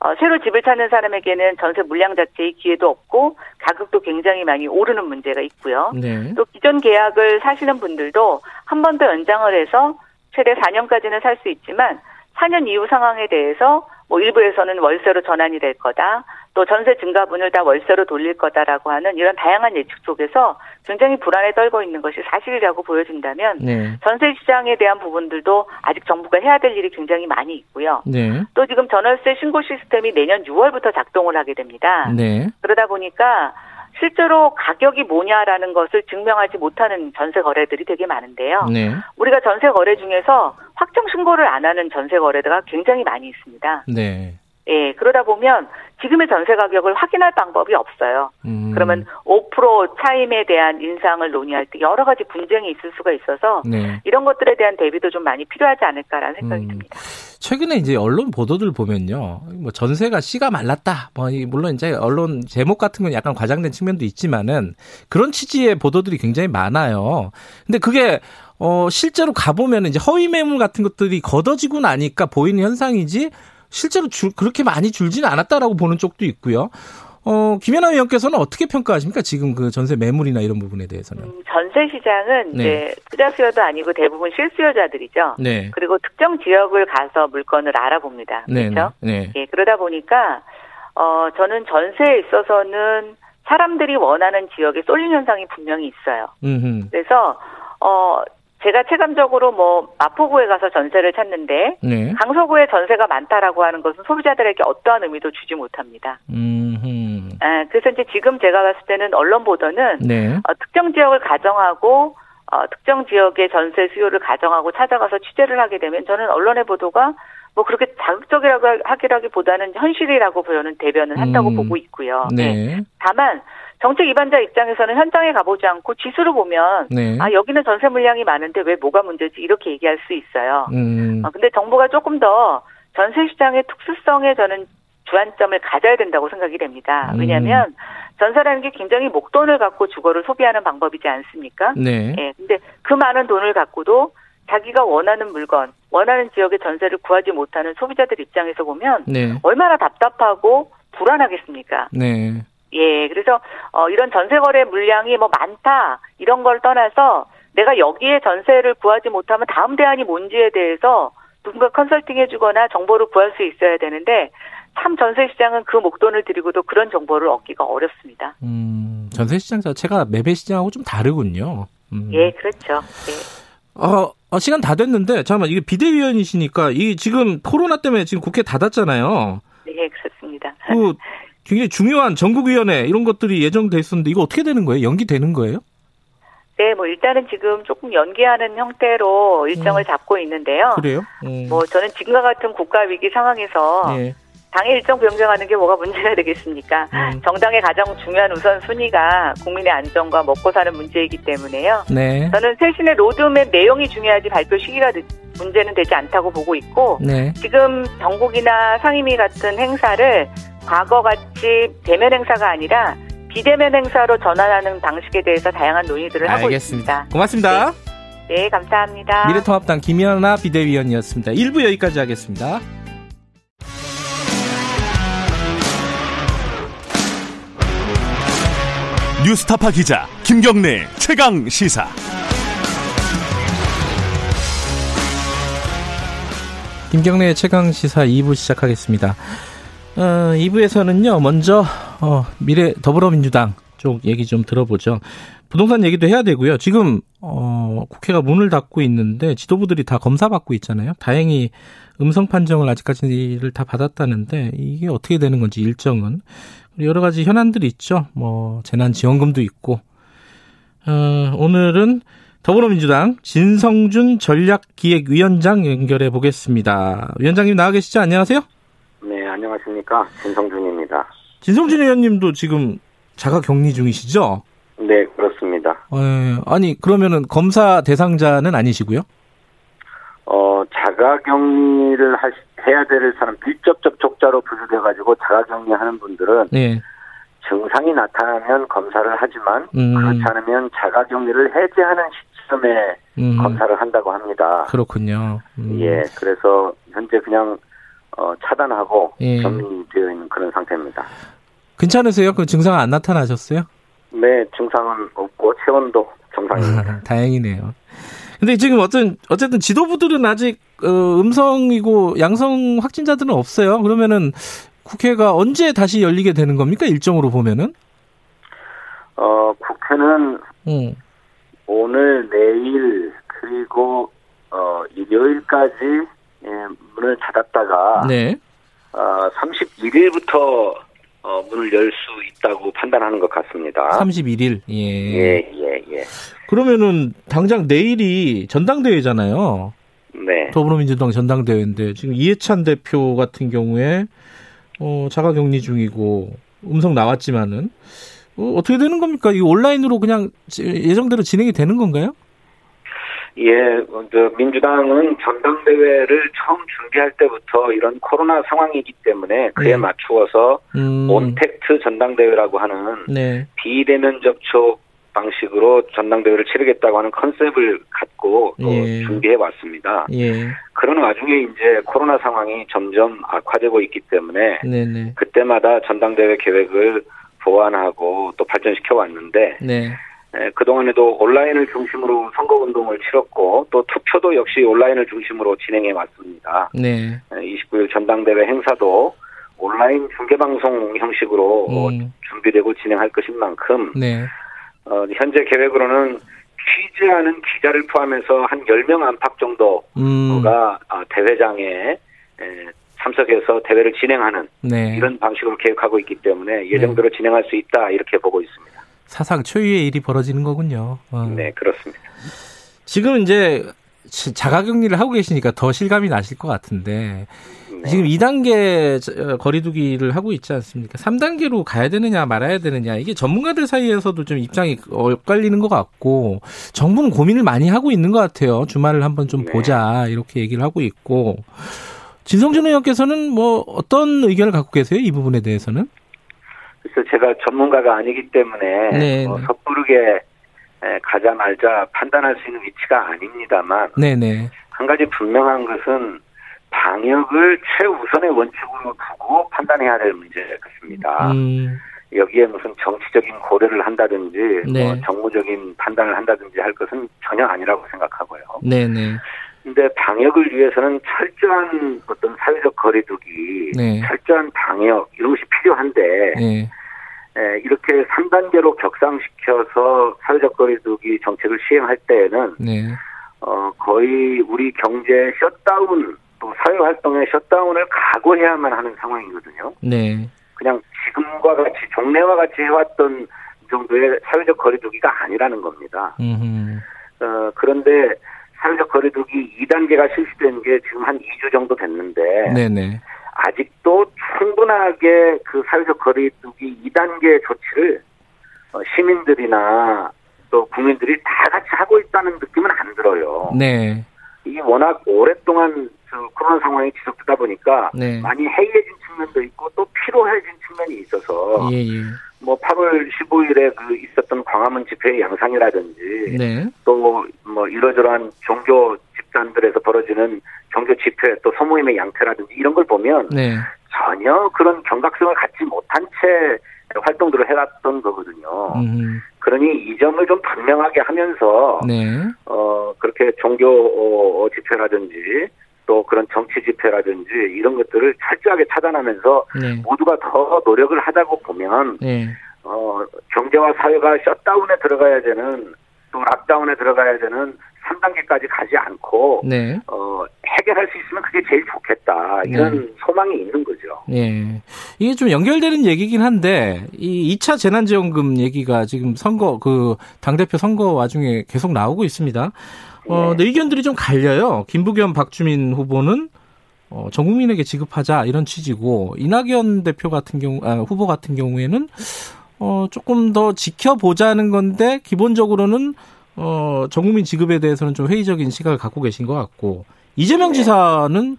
어, 새로 집을 찾는 사람에게는 전세 물량 자체의 기회도 없고 가격도 굉장히 많이 오르는 문제가 있고요. 네. 또 기존 계약을 사시는 분들도 한 번 더 연장을 해서 최대 4년까지는 살 수 있지만 4년 이후 상황에 대해서 뭐 일부에서는 월세로 전환이 될 거다. 또 전세 증가분을 다 월세로 돌릴 거다라고 하는 이런 다양한 예측 속에서 굉장히 불안에 떨고 있는 것이 사실이라고 보여진다면 네. 전세 시장에 대한 부분들도 아직 정부가 해야 될 일이 굉장히 많이 있고요. 네. 또 지금 전월세 신고 시스템이 내년 6월부터 작동을 하게 됩니다. 네. 그러다 보니까 실제로 가격이 뭐냐라는 것을 증명하지 못하는 전세 거래들이 되게 많은데요. 네. 우리가 전세 거래 중에서 확정 신고를 안 하는 전세 거래가 굉장히 많이 있습니다. 네. 예, 그러다 보면 지금의 전세 가격을 확인할 방법이 없어요. 음. 그러면 5% 차임에 대한 인상을 논의할 때 여러 가지 분쟁이 있을 수가 있어서 네. 이런 것들에 대한 대비도 좀 많이 필요하지 않을까라는 생각이 음. 듭니다. 최근에 이제 언론 보도들 보면요, 뭐 전세가 씨가 말랐다. 뭐 물론 이제 언론 제목 같은 건 약간 과장된 측면도 있지만은 그런 취지의 보도들이 굉장히 많아요. 근데 그게 어 실제로 가보면 이제 허위 매물 같은 것들이 걷어지고 나니까 보이는 현상이지 실제로 줄, 그렇게 많이 줄지는 않았다라고 보는 쪽도 있고요. 어, 김연아 의원께서는 어떻게 평가하십니까? 지금 그 전세 매물이나 이런 부분에 대해서는. 음, 전세 시장은 네. 이제 투자 수요도 아니고 대부분 실수요자들이죠. 네. 그리고 특정 지역을 가서 물건을 알아봅니다. 네, 그렇죠? 네. 예, 그러다 보니까 어, 저는 전세에 있어서는 사람들이 원하는 지역에 쏠림 현상이 분명히 있어요. 음흠. 그래서 어 제가 체감적으로 뭐 마포구에 가서 전세를 찾는데 네. 강서구에 전세가 많다라고 하는 것은 소비자들에게 어떠한 의미도 주지 못합니다. 음. 아, 그래서 이제 지금 제가 봤을 때는 언론 보도는 네. 어, 특정 지역을 가정하고 어, 특정 지역의 전세 수요를 가정하고 찾아가서 취재를 하게 되면 저는 언론의 보도가 뭐 그렇게 자극적이라고 하기라기보다는 현실이라고 저는 대변을 한다고 음. 보고 있고요. 네. 네. 다만 정책 위반자 입장에서는 현장에 가보지 않고 지수를 보면 네. 아 여기는 전세 물량이 많은데 왜 뭐가 문제지 이렇게 얘기할 수 있어요. 음. 아, 근데 정부가 조금 더 전세 시장의 특수성에 저는 주안점을 가져야 된다고 생각이 됩니다. 음. 왜냐하면 전세라는 게 굉장히 목돈을 갖고 주거를 소비하는 방법이지 않습니까? 네. 예. 근데 그 많은 돈을 갖고도 자기가 원하는 물건, 원하는 지역의 전세를 구하지 못하는 소비자들 입장에서 보면 네. 얼마나 답답하고 불안하겠습니까? 네. 예, 그래서 어 이런 전세 거래 물량이 뭐 많다 이런 걸 떠나서 내가 여기에 전세를 구하지 못하면 다음 대안이 뭔지에 대해서 누군가 컨설팅해 주거나 정보를 구할 수 있어야 되는데 참 전세 시장은 그 목돈을 들이고도 그런 정보를 얻기가 어렵습니다. 음, 전세 시장 자체가 매매 시장하고 좀 다르군요. 음. 예, 그렇죠. 예. 어, 어, 시간 다 됐는데 잠깐만 이게 비대위원이시니까 이 지금 코로나 때문에 지금 국회 닫았잖아요. 네, 그렇습니다. 그 굉장히 중요한 전국위원회 이런 것들이 예정돼 있었는데 이거 어떻게 되는 거예요? 연기되는 거예요? 네, 뭐 일단은 지금 조금 연기하는 형태로 일정을 음. 잡고 있는데요. 그래요? 음. 뭐 저는 지금과 같은 국가 위기 상황에서 네. 당의 일정 변경하는 게 뭐가 문제가 되겠습니까? 음. 정당의 가장 중요한 우선 순위가 국민의 안전과 먹고 사는 문제이기 때문에요. 네. 저는 쇄신의 로드맵 내용이 중요하지 발표 시기가 문제는 되지 않다고 보고 있고 네. 지금 전국이나 상임위 같은 행사를 과거같이 대면 행사가 아니라 비대면 행사로 전환하는 방식에 대해서 다양한 논의들을 알겠습니다. 하고 있습니다. 고맙습니다. 네, 네 감사합니다. 미래통합당 김연아 비대위원이었습니다. 1부 여기까지 하겠습니다. 뉴스타파 기자 김경래 최강 시사. 김경래 최강 시사 2부 시작하겠습니다. 어, 2부에서는요, 먼저, 어, 미래 더불어민주당 쪽 얘기 좀 들어보죠. 부동산 얘기도 해야 되고요. 지금, 어, 국회가 문을 닫고 있는데 지도부들이 다 검사 받고 있잖아요. 다행히 음성 판정을 아직까지를 다 받았다는데 이게 어떻게 되는 건지 일정은. 여러 가지 현안들이 있죠. 뭐, 재난지원금도 있고. 어, 오늘은 더불어민주당 진성준 전략기획위원장 연결해 보겠습니다. 위원장님 나와 계시죠? 안녕하세요? 안녕하십니까. 진성준입니다. 진성준 의원님도 지금 자가 격리 중이시죠? 네, 그렇습니다. 에, 예, 아니, 그러면은 검사 대상자는 아니시고요? 어, 자가 격리를 하, 해야 될 사람, 밀접 접촉자로 분류돼가지고 자가 격리하는 분들은 네. 증상이 나타나면 검사를 하지만 음. 그렇지 않으면 자가 격리를 해제하는 시점에 음. 검사를 한다고 합니다. 그렇군요. 음. 예, 그래서 현재 그냥 어, 차단하고 예. 격리되어 있는 그런 상태입니다. 괜찮으세요? 그 증상 안 나타나셨어요? 네, 증상은 없고 체온도 정상입니다. 아, 다행이네요. 근데 지금 어떤 어쨌든 지도부들은 아직 어, 음성이고 양성 확진자들은 없어요. 그러면은 국회가 언제 다시 열리게 되는 겁니까? 일정으로 보면은? 어, 국회는 음. 오늘, 내일 그리고 어, 일요일까지 예, 문을 닫았다가 네. 어, 31일부터 어, 문을 열 수 있다고 판단하는 것 같습니다. 31일. 예. 예, 예, 예. 그러면은 당장 내일이 전당대회잖아요. 네. 더불어민주당 전당대회인데 지금 이해찬 대표 같은 경우에 어, 자가격리 중이고 음성 나왔지만은 어, 어떻게 되는 겁니까? 이 온라인으로 그냥 예정대로 진행이 되는 건가요? 예, 저 민주당은 전당대회를 처음 준비할 때부터 이런 코로나 상황이기 때문에 그에 네. 맞추어서 음. 온택트 전당대회라고 하는 네. 비대면 접촉 방식으로 전당대회를 치르겠다고 하는 컨셉을 갖고 예. 준비해 왔습니다. 예. 그런 와중에 이제 코로나 상황이 점점 악화되고 있기 때문에 네네. 그때마다 전당대회 계획을 보완하고 또 발전시켜 왔는데 네. 그동안에도 온라인을 중심으로 선거운동을 치렀고 또 투표도 역시 온라인을 중심으로 진행해 왔습니다. 네. 29일 전당대회 행사도 온라인 중계방송 형식으로 음. 준비되고 진행할 것인 만큼 네. 어, 현재 계획으로는 취재하는 기자를 포함해서 한 10명 안팎 정도가 음. 어, 대회장에 참석해서 대회를 진행하는 네. 이런 방식으로 계획하고 있기 때문에 예정대로 네. 진행할 수 있다 이렇게 보고 있습니다. 사상 초유의 일이 벌어지는 거군요. 어. 네, 그렇습니다. 지금 이제 자가격리를 하고 계시니까 더 실감이 나실 것 같은데 네. 지금 2단계 거리두기를 하고 있지 않습니까? 3단계로 가야 되느냐 말아야 되느냐 이게 전문가들 사이에서도 좀 입장이 엇갈리는 것 같고 정부는 고민을 많이 하고 있는 것 같아요. 주말을 한번 좀 네. 보자 이렇게 얘기를 하고 있고 진성준 의원께서는 뭐 어떤 의견을 갖고 계세요? 이 부분에 대해서는? 그래서 제가 전문가가 아니기 때문에 네. 뭐 섣부르게 가자 말자 판단할 수 있는 위치가 아닙니다만 네네. 한 가지 분명한 것은 방역을 최우선의 원칙으로 두고 판단해야 될 문제 같습니다. 음. 여기에 무슨 정치적인 고려를 한다든지 네. 뭐 정무적인 판단을 한다든지 할 것은 전혀 아니라고 생각하고요. 네네. 근데 방역을 위해서는 철저한 어떤 사회적 거리두기, 네. 철저한 방역 이런 것이 필요한데 네. 에, 이렇게 3단계로 격상시켜서 사회적 거리두기 정책을 시행할 때에는 네. 어, 거의 우리 경제 셧다운 또 사회 활동의 셧다운을 각오해야만 하는 상황이거든요. 네. 그냥 지금과 같이 종래와 같이 해왔던 정도의 사회적 거리두기가 아니라는 겁니다. 어, 그런데 사회적 거리두기 2단계가 실시된 게 지금 한 2주 정도 됐는데 네네. 아직도 충분하게 그 사회적 거리두기 2단계 조치를 어, 시민들이나 또 국민들이 다 같이 하고 있다는 느낌은 안 들어요. 네. 이게 워낙 오랫동안 그 코로나 상황이 지속되다 보니까 네. 많이 해이해진 측면도 있고 또 피로해진 측면이 있어서 예, 예. 뭐 8월 15일에 그 있었던 광화문 집회의 양상이라든지 네. 또뭐 이러저러한 종교 집단들에서 벌어지는 종교 집회 또 소모임의 양태라든지 이런 걸 보면 네. 전혀 그런 경각성을 갖지 못한 채 활동들을 해왔던 거거든요. 음. 그러니 이 점을 좀 분명하게 하면서 네. 어 그렇게 종교 어, 집회라든지 또 그런 정치 집회라든지 이런 것들을 철저하게 차단하면서 네. 모두가 더 노력을 하자고 보면 네. 어 경제와 사회가 셧다운에 들어가야 되는 또 락다운에 들어가야 되는 3단계까지 가지 않고 네. 어, 해결할 수 있으면 그게 제일 좋겠다 이런 네. 소망이 있는 거죠. 예. 이게 좀 연결되는 얘기긴 한데 이 2차 재난지원금 얘기가 지금 선거 그 당대표 선거 와중에 계속 나오고 있습니다. 어, 네. 의견들이 좀 갈려요. 김부겸 박주민 후보는 어, 전 국민에게 지급하자 이런 취지고 이낙연 대표 같은 경우 아, 후보 같은 경우에는 어, 조금 더 지켜보자는 건데 기본적으로는 어, 전 국민 지급에 대해서는 좀 회의적인 시각을 갖고 계신 것 같고 이재명 네. 지사는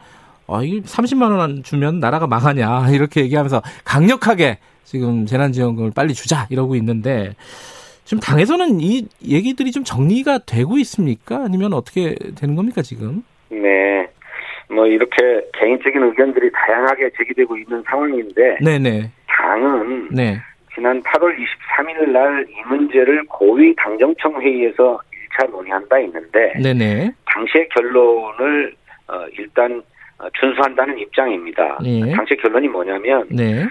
어, 이 30만 원 주면 나라가 망하냐 이렇게 얘기하면서 강력하게 지금 재난지원금을 빨리 주자 이러고 있는데 지금 당에서는 이 얘기들이 좀 정리가 되고 있습니까? 아니면 어떻게 되는 겁니까 지금? 네. 뭐 이렇게 개인적인 의견들이 다양하게 제기되고 있는 상황인데 네네. 당은 네. 지난 8월 23일 날 이 문제를 고위 당정청 회의에서 1차 논의한 바 있는데 네네. 당시의 결론을 어, 일단 어, 준수한다는 입장입니다. 네. 당시의 결론이 뭐냐면 네.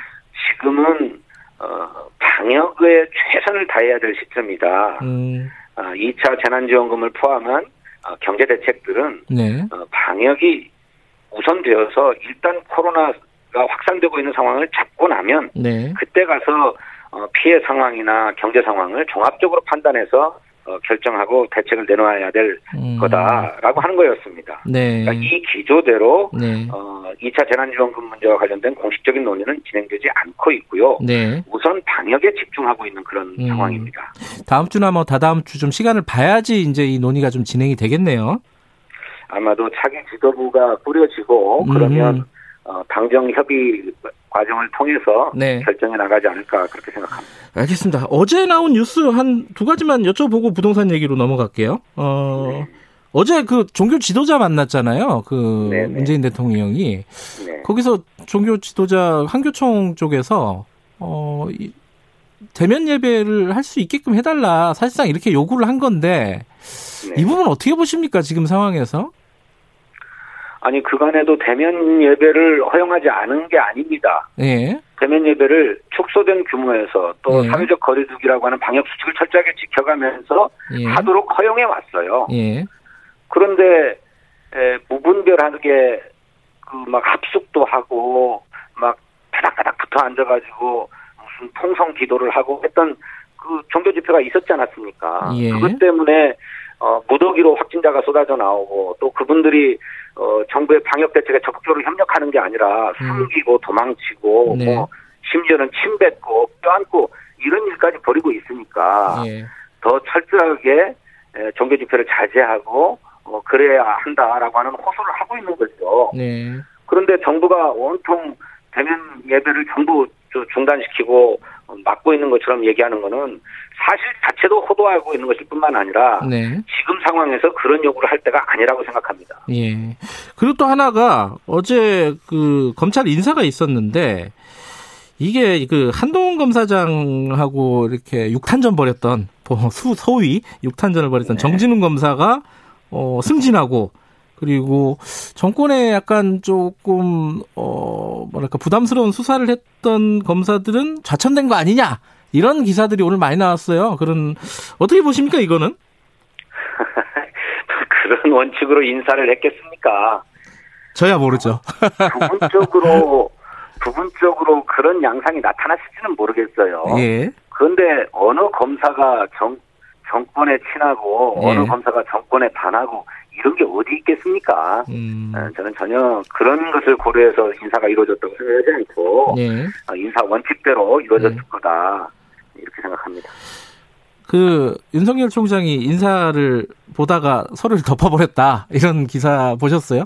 지금은 어, 방역에 최선을 다해야 될 시점이다. 음. 어, 2차 재난지원금을 포함한 어, 경제 대책들은 네. 어, 방역이 우선되어서 일단 코로나가 확산되고 있는 상황을 잡고 나면 네. 그때 가서 어, 피해 상황이나 경제 상황을 종합적으로 판단해서 어, 결정하고 대책을 내놓아야 될 음. 거다라고 하는 거였습니다. 네. 그러니까 이 기조대로 네. 어, 2차 재난지원금 문제와 관련된 공식적인 논의는 진행되지 않고 있고요. 네. 우선 방역에 집중하고 있는 그런 음. 상황입니다. 다음 주나 뭐 다다음 주 좀 시간을 봐야지 이제 이 논의가 좀 진행이 되겠네요. 아마도 차기 지도부가 꾸려지고 그러면 음. 어, 당정 협의 과정을 통해서 네. 결정해 나가지 않을까 그렇게 생각합니다. 알겠습니다. 어제 나온 뉴스 한 두 가지만 여쭤보고 부동산 얘기로 넘어갈게요. 어, 네. 어제 그 종교 지도자 만났잖아요. 그 네네. 네. 문재인 대통령이 네. 거기서 종교 지도자 한교총 쪽에서 어, 이, 대면 예배를 할 수 있게끔 해달라 사실상 이렇게 요구를 한 건데 네. 이 부분 어떻게 보십니까 지금 상황에서? 아니 그간에도 대면 예배를 허용하지 않은 게 아닙니다. 예. 대면 예배를 축소된 규모에서 또 예. 사회적 거리두기라고 하는 방역 수칙을 철저하게 지켜가면서 예. 하도록 허용해 왔어요. 예. 그런데 에, 무분별하게 그 막 합숙도 하고 막 바닥바닥 붙어 앉아가지고 무슨 통성 기도를 하고 했던 그 종교 집회가 있었지 않았습니까? 예. 그것 때문에 어, 무더기로 확진자가 쏟아져 나오고 또 그분들이 어, 정부의 방역 대책에 적극적으로 협력하는 게 아니라 음. 숨기고 도망치고 네. 뭐 심지어는 침 뱉고 뼈안고 이런 일까지 벌이고 있으니까 예. 더 철저하게 종교 집회를 자제하고 어, 그래야 한다라고 하는 호소를 하고 있는 거죠. 네. 그런데 정부가 온통 대면 예배를 전부 중단시키고 막고 있는 것처럼 얘기하는 거는 사실 자체도 호도하고 있는 것일 뿐만 아니라 네. 지금 상황에서 그런 요구를 할 때가 아니라고 생각합니다. 예. 그리고 또 하나가 어제 그 검찰 인사가 있었는데 이게 그 한동훈 검사장하고 이렇게 육탄전 벌였던 수 소위 육탄전을 벌였던 네. 정진웅 검사가 어 승진하고 그리고 정권에 약간 조금 어 뭐랄까 부담스러운 수사를 했던 검사들은 좌천된 거 아니냐 이런 기사들이 오늘 많이 나왔어요. 그런 어떻게 보십니까 이거는? 그런 원칙으로 인사를 했겠습니까? 저야 모르죠. 부분적으로 부분적으로 그런 양상이 나타났을지는 모르겠어요. 예. 그런데 어느 검사가 정 정권에 친하고 예. 어느 검사가 정권에 반하고 이런 게 어디 있겠습니까? 음. 어, 저는 전혀 그런 것을 고려해서 인사가 이루어졌다고 생각하지 않고 예. 어, 인사 원칙대로 이루어졌을 예. 거다 이렇게 생각합니다. 그 윤석열 총장이 인사를 보다가 서로를 덮어버렸다 이런 기사 보셨어요?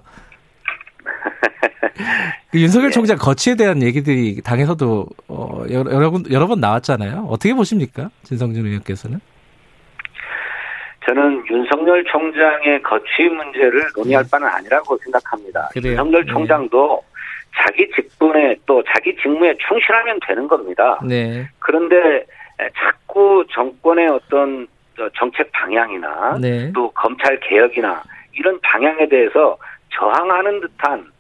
그 윤석열 예. 총장 거치에 대한 얘기들이 당에서도 어, 여러, 분 여러 번 나왔잖아요. 어떻게 보십니까, 진성준 의원께서는? 저는 윤석열 총장의 거취 문제를 논의할 네. 바는 아니라고 생각합니다. 그래요. 윤석열 네. 총장도 네. 자기 직분에 또 자기 직무에 충실하면 되는 겁니다. 네. 그런데 자꾸 정권의 어떤 정책 방향이나 네. 또 검찰 개혁이나 이런 방향에 대해서 저항하는 듯한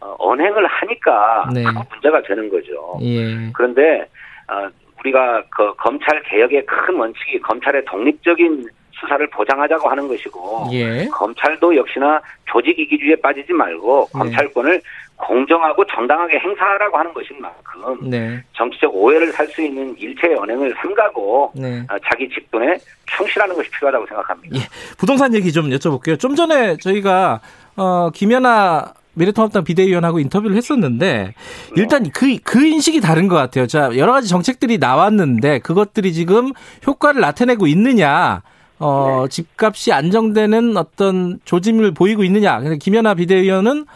어, 언행을 하니까 네. 문제가 되는 거죠. 예. 그런데 어, 우리가 그 검찰 개혁의 큰 원칙이 검찰의 독립적인 수사를 보장하자고 하는 것이고 예. 검찰도 역시나 조직 이기주의에 빠지지 말고 네. 검찰권을 공정하고 정당하게 행사하라고 하는 것인 만큼 네. 정치적 오해를 살 수 있는 일체의 언행을 삼가고 네. 어, 자기 직분에 충실하는 것이 필요하다고 생각합니다. 예. 부동산 얘기 좀 여쭤볼게요. 좀 전에 저희가 어, 김연아 미래통합당 비대위원하고 인터뷰를 했었는데 일단 그, 그 인식이 다른 것 같아요. 자, 여러 가지 정책들이 나왔는데 그것들이 지금 효과를 나타내고 있느냐. 어, 네. 집값이 안정되는 어떤 조짐을 보이고 있느냐. 근데 김연아 비대위원은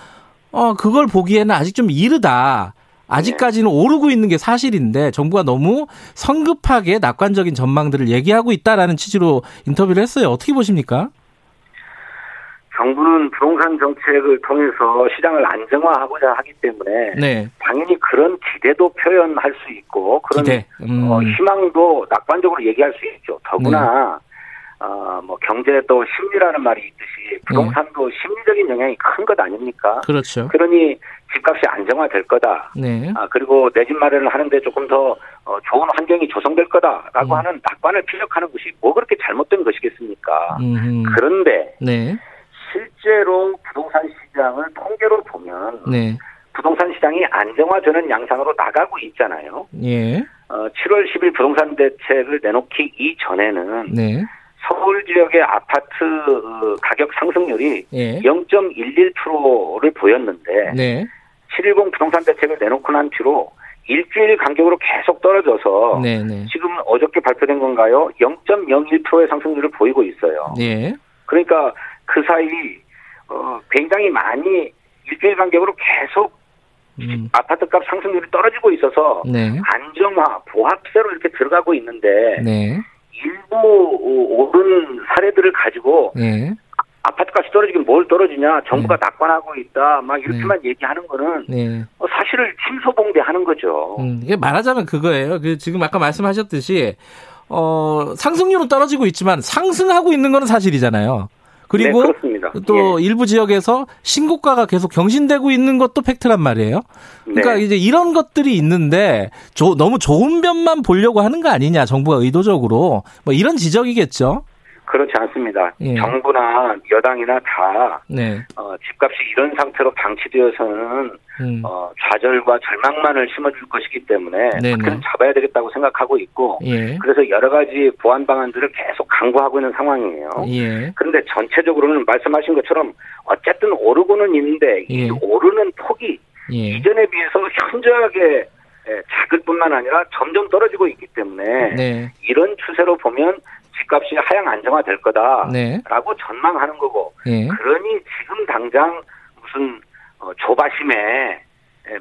어, 그걸 보기에는 아직 좀 이르다. 아직까지는 네. 오르고 있는 게 사실인데 정부가 너무 성급하게 낙관적인 전망들을 얘기하고 있다라는 취지로 인터뷰를 했어요. 어떻게 보십니까? 정부는 부동산 정책을 통해서 시장을 안정화하고자 하기 때문에 네. 당연히 그런 기대도 표현할 수 있고 그런 기대. 음. 어, 희망도 낙관적으로 얘기할 수 있죠. 더구나 네. 어, 뭐 경제도 심리라는 말이 있듯이 부동산도 네. 심리적인 영향이 큰 것 아닙니까? 그렇죠. 그러니 집값이 안정화될 거다. 네. 아, 그리고 내 집 마련을 하는데 조금 더 어, 좋은 환경이 조성될 거다라고 음. 하는 낙관을 피력하는 것이 뭐 그렇게 잘못된 것이겠습니까? 음. 그런데 네. 실제로 부동산 시장을 통계로 보면 네. 부동산 시장이 안정화되는 양상으로 나가고 있잖아요. 예. 어, 7월 10일 부동산 대책을 내놓기 이전에는 네. 서울 지역의 아파트 어, 가격 상승률이 예. 0.11%를 보였는데 네. 710 부동산 대책을 내놓고 난 뒤로 일주일 간격으로 계속 떨어져서 네네. 네. 지금 어저께 발표된 건가요? 0.01%의 상승률을 보이고 있어요. 네. 그러니까 그 사이 어, 굉장히 많이 일주일 간격으로 계속 음. 아파트값 상승률이 떨어지고 있어서 네. 안정화, 보합세로 이렇게 들어가고 있는데 네. 일부 오른 사례들을 가지고 네. 아파트값이 떨어지긴 뭘 떨어지냐 정부가 네. 낙관하고 있다 막 이렇게만 네. 얘기하는 거는 네. 어, 사실을 침소봉대하는 거죠. 음, 이게 말하자면 그거예요. 그 지금 아까 말씀하셨듯이 어, 상승률은 떨어지고 있지만 상승하고 있는 거는 사실이잖아요. 그리고 네, 또 예. 일부 지역에서 신고가가 계속 경신되고 있는 것도 팩트란 말이에요. 그러니까 네. 이제 이런 것들이 있는데 조, 너무 좋은 면만 보려고 하는 거 아니냐 정부가 의도적으로 뭐 이런 지적이겠죠. 그렇지 않습니다. 예. 정부나 여당이나 다 네. 어, 집값이 이런 상태로 방치되어서는 음. 어, 좌절과 절망만을 심어줄 것이기 때문에 그는 잡아야 되겠다고 생각하고 있고 예. 그래서 여러 가지 보완 방안들을 계속 강구하고 있는 상황이에요. 예. 그런데 전체적으로는 말씀하신 것처럼 어쨌든 오르고는 있는데 이 예. 오르는 폭이 예. 이전에 비해서 현저하게 예, 작을 뿐만 아니라 점점 떨어지고 있기 때문에 네. 이런 추세로 보면 집값이 하향 안정화될 거다라고 네. 전망하는 거고 네. 그러니 지금 당장 무슨 어, 조바심에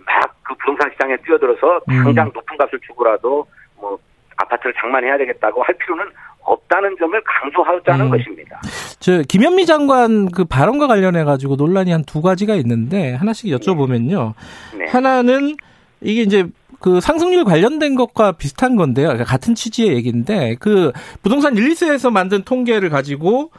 막 그 부동산 시장에 뛰어들어서 음. 당장 음. 높은 값을 주고라도 뭐 아파트를 장만해야 되겠다고 할 필요는 없다는 점을 강조하자는 음. 것입니다. 저 김현미 장관 그 발언과 관련해 가지고 논란이 한 두 가지가 있는데 하나씩 여쭤보면요. 네. 하나는 이게 이제 그 상승률 관련된 것과 비슷한 건데요. 그러니까 같은 취지의 얘기인데 그 부동산 릴리스에서 만든 통계를 가지고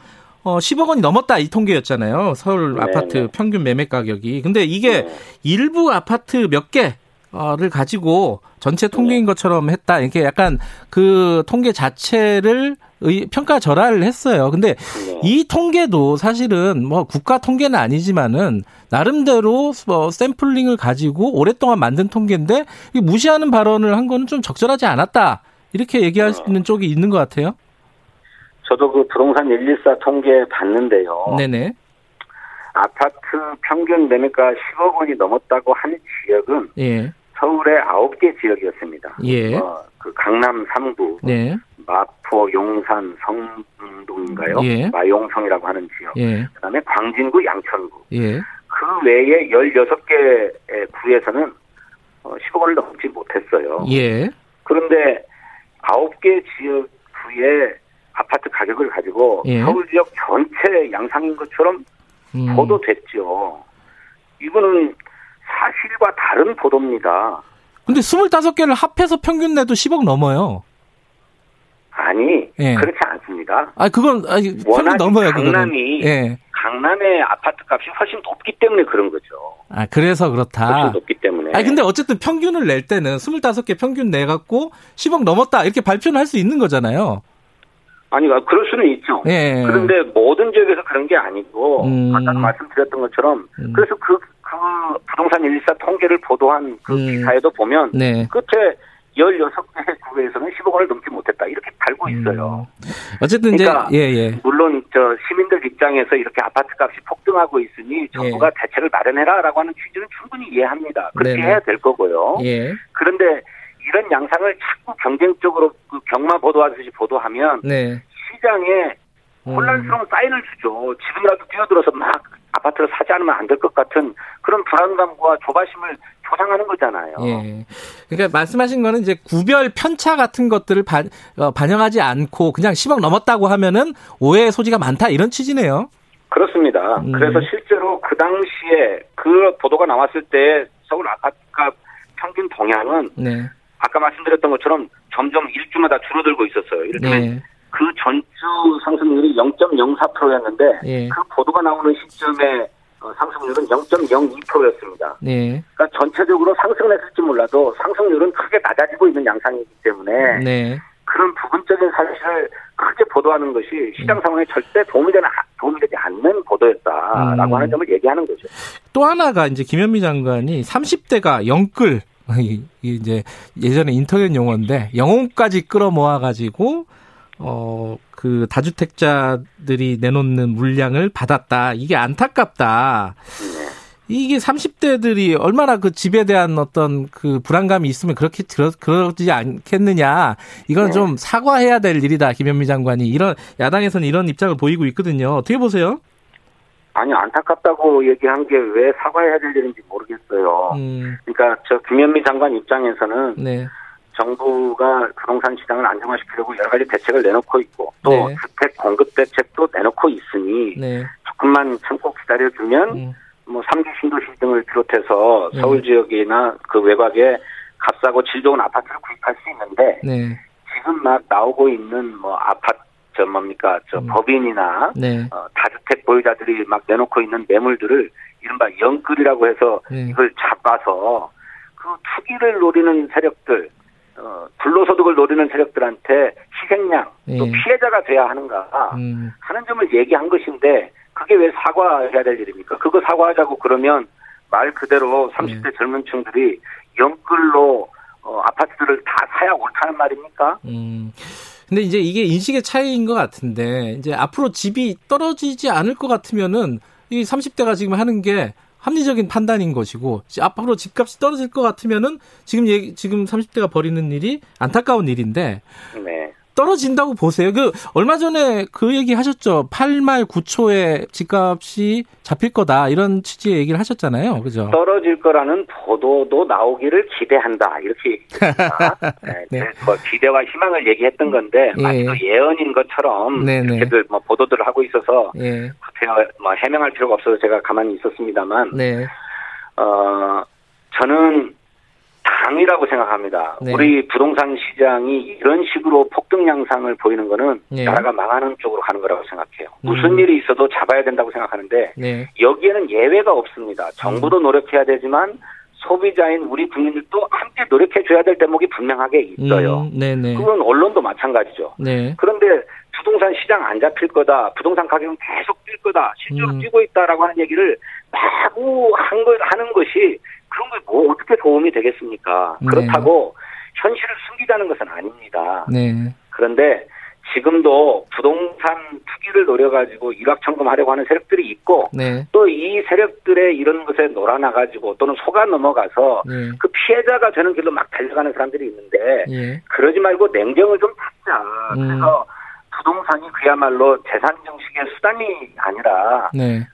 어 10억 원이 넘었다 이 통계였잖아요. 서울 네 아파트 네. 평균 매매 가격이. 근데 이게 네. 일부 아파트 몇 개 를 가지고 전체 통계인 네. 것처럼 했다. 이렇게 약간 그 통계 자체를 평가 절하를 했어요. 근데 네. 이 통계도 사실은 뭐 국가 통계는 아니지만은 나름대로 뭐 샘플링을 가지고 오랫동안 만든 통계인데 무시하는 발언을 한 거는 좀 적절하지 않았다. 이렇게 얘기할 수 있는 쪽이 있는 것 같아요. 저도 그 부동산 114 통계 봤는데요. 네네. 아파트 평균 매매가 10억 원이 넘었다고 하는 지역은 예. 서울의 9개 지역이었습니다. 예. 어, 그 강남 3구, 네. 마포, 용산, 성동인가요? 예. 마용성이라고 하는 지역. 예. 그다음에 광진구, 양천구. 예. 그 외에 16개 구에서는 10억 어, 넘지 못했어요. 예. 그런데 9개 지역 구의 아파트 가격을 가지고 예. 서울 지역 전체 양상인 것처럼 음. 보도됐죠. 이거는 사실과 다른 보도입니다. 근데 25개를 합해서 평균 내도 10억 넘어요. 아니 예. 그렇지 않습니다. 아 그건 아니, 워낙 넘어요. 강남이 예. 강남의 아파트 값이 훨씬 높기 때문에 그런 거죠. 아 그래서 그렇다. 훨씬 높기 때문에. 아 근데 어쨌든 평균을 낼 때는 25개 평균 내 갖고 10억 넘었다 이렇게 발표는 할수 있는 거잖아요. 아니, 그럴 수는 있죠. 예. 그런데 모든 지역에서 그런 게 아니고, 음. 아까 말씀드렸던 것처럼, 음. 그래서 그, 그 부동산 114 통계를 보도한 그 음. 기사에도 보면, 네. 끝에 16개 구에서는 10억 원을 넘지 못했다. 이렇게 달고 음. 있어요. 어쨌든 그러니까 이제, 예, 예. 물론 저 시민들 입장에서 이렇게 아파트 값이 폭등하고 있으니 정부가 예. 대책을 마련해라라고 하는 취지는 충분히 이해합니다. 그렇게 네네. 해야 될 거고요. 예. 그런데 이런 양상을 자꾸 경쟁적으로 그 경마 보도하듯이 보도하면 네. 시장에 음. 혼란스러운 사인을 주죠. 지금이라도 뛰어들어서 막 아파트를 사지 않으면 안 될 것 같은 그런 불안감과 조바심을 조장하는 거잖아요. 예. 그러니까 말씀하신 거는 이제 구별 편차 같은 것들을 반, 어, 반영하지 않고 그냥 10억 넘었다고 하면은 오해의 소지가 많다 이런 취지네요. 그렇습니다. 음. 그래서 실제로 그 당시에 그 보도가 나왔을 때 서울 아파트값 평균 동향은 네. 아까 말씀드렸던 것처럼 점점 일주마다 줄어들고 있었어요. 이를테면 네. 그 전주 상승률이 0.04%였는데 예. 그 보도가 나오는 시점에 어, 상승률은 0.02%였습니다. 네. 그러니까 전체적으로 상승을 했을지 몰라도 상승률은 크게 낮아지고 있는 양상이기 때문에 네. 그런 부분적인 사실을 크게 보도하는 것이 시장 음. 상황에 절대 도움이 되는 도움이 되지 않는 보도였다라고 음. 하는 점을 얘기하는 거죠. 또 하나가 이제 김현미 장관이 30대가 영끌 이제 예전에 인터넷 용어인데 영혼까지 끌어모아 가지고 어, 그 다주택자들이 내놓는 물량을 받았다. 이게 안타깝다. 이게 30대들이 얼마나 그 집에 대한 어떤 그 불안감이 있으면 그렇게 들어, 그러지 않겠느냐. 이건 네. 좀 사과해야 될 일이다. 김현미 장관이. 이런, 야당에서는 이런 입장을 보이고 있거든요. 어떻게 보세요? 아니, 안타깝다고 얘기한 게 왜 사과해야 될 일인지 모르겠어요. 음. 그러니까 저 김현미 장관 입장에서는 네. 정부가 부동산 시장을 안정화시키려고 여러 가지 대책을 내놓고 있고 또 네. 주택 공급 대책도 내놓고 있으니 네. 조금만 참고 기다려주면 음. 뭐 3기 신도시 등을 비롯해서 네. 서울 지역이나 그 외곽에 값싸고 질 좋은 아파트를 구입할 수 있는데 네. 지금 막 나오고 있는 뭐 아파트 저 뭡니까 저 음. 법인이나 네. 어, 다주택 보유자들이 막 내놓고 있는 매물들을 이른바 영끌이라고 해서 네. 이걸 잡아서 그 투기를 노리는 세력들 어, 불로소득을 노리는 세력들한테 희생양 또 예. 피해자가 돼야 하는가 음. 하는 점을 얘기한 것인데 그게 왜 사과해야 될 일입니까? 그거 사과하자고 그러면 말 그대로 30대 예. 젊은 층들이 영끌로 어, 아파트들을 다 사야 옳다는 말입니까? 음. 근데 이제 이게 인식의 차이인 것 같은데 이제 앞으로 집이 떨어지지 않을 것 같으면은 이 30대가 지금 하는 게 합리적인 판단인 것이고 앞으로 집값이 떨어질 것 같으면은 지금 얘기, 지금 30대가 벌이는 일이 안타까운 일인데 네. 떨어진다고 보세요. 그 얼마 전에 그 얘기 하셨죠. 8말 9초에 집값이 잡힐 거다 이런 취지의 얘기를 하셨잖아요. 그죠? 떨어질 거라는 보도도 나오기를 기대한다 이렇게 얘기했습니다. 네, 네. 뭐 기대와 희망을 얘기했던 건데 예. 마치 예언인 것처럼 네네. 네. 이렇게들 뭐 보도들을 하고 있어서 예. 뭐 해명할 필요가 없어서 제가 가만히 있었습니다만 네. 어 저는 당이라고 생각합니다. 네. 우리 부동산 시장이 이런 식으로 폭등 양상을 보이는 거는 네. 나라가 망하는 쪽으로 가는 거라고 생각해요. 음. 무슨 일이 있어도 잡아야 된다고 생각하는데 네. 여기에는 예외가 없습니다. 정부도 음. 노력해야 되지만 소비자인 우리 국민들도 함께 노력해 줘야 될 대목이 분명하게 있어요. 음. 그건 언론도 마찬가지죠. 네. 그런데 부동산 시장 안 잡힐 거다. 부동산 가격은 계속 뛸 거다. 실제로 음. 뛰고 있다라고 하는 얘기를 마구 한 걸, 하는 것이 그런 게 뭐 어떻게 도움이 되겠습니까? 네. 그렇다고 현실을 숨기자는 것은 아닙니다. 네. 그런데 지금도 부동산 투기를 노려가지고 일확천금하려고 하는 세력들이 있고 네. 또이 세력들의 이런 것에 놀아나가지고 또는 속아 넘어가서 네. 그 피해자가 되는 길로 막 달려가는 사람들이 있는데 예. 그러지 말고 냉정을 좀 찾자. 음. 그래서 부동산이 그야말로 재산 정식의 수단이 아니라 네.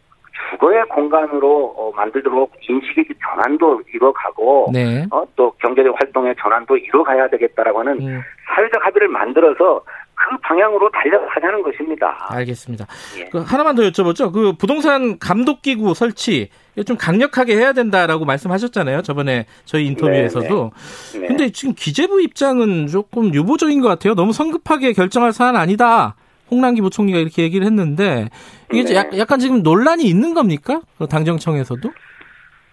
주거의 공간으로 어, 만들도록 인식의 전환도 이뤄가고 네. 어, 또 경제적 활동의 전환도 이뤄가야 되겠다라고 하는 음. 사회적 합의를 만들어서 그 방향으로 달려가자는 것입니다. 알겠습니다. 예. 그 하나만 더 여쭤보죠. 그 부동산 감독기구 설치 좀 강력하게 해야 된다라고 말씀하셨잖아요. 저번에 저희 인터뷰에서도. 네, 네. 네. 근데 지금 기재부 입장은 조금 유보적인 것 같아요. 너무 성급하게 결정할 사안 아니다. 홍남기 부총리가 이렇게 얘기를 했는데 이게 네. 약간 지금 논란이 있는 겁니까? 그 당정청에서도?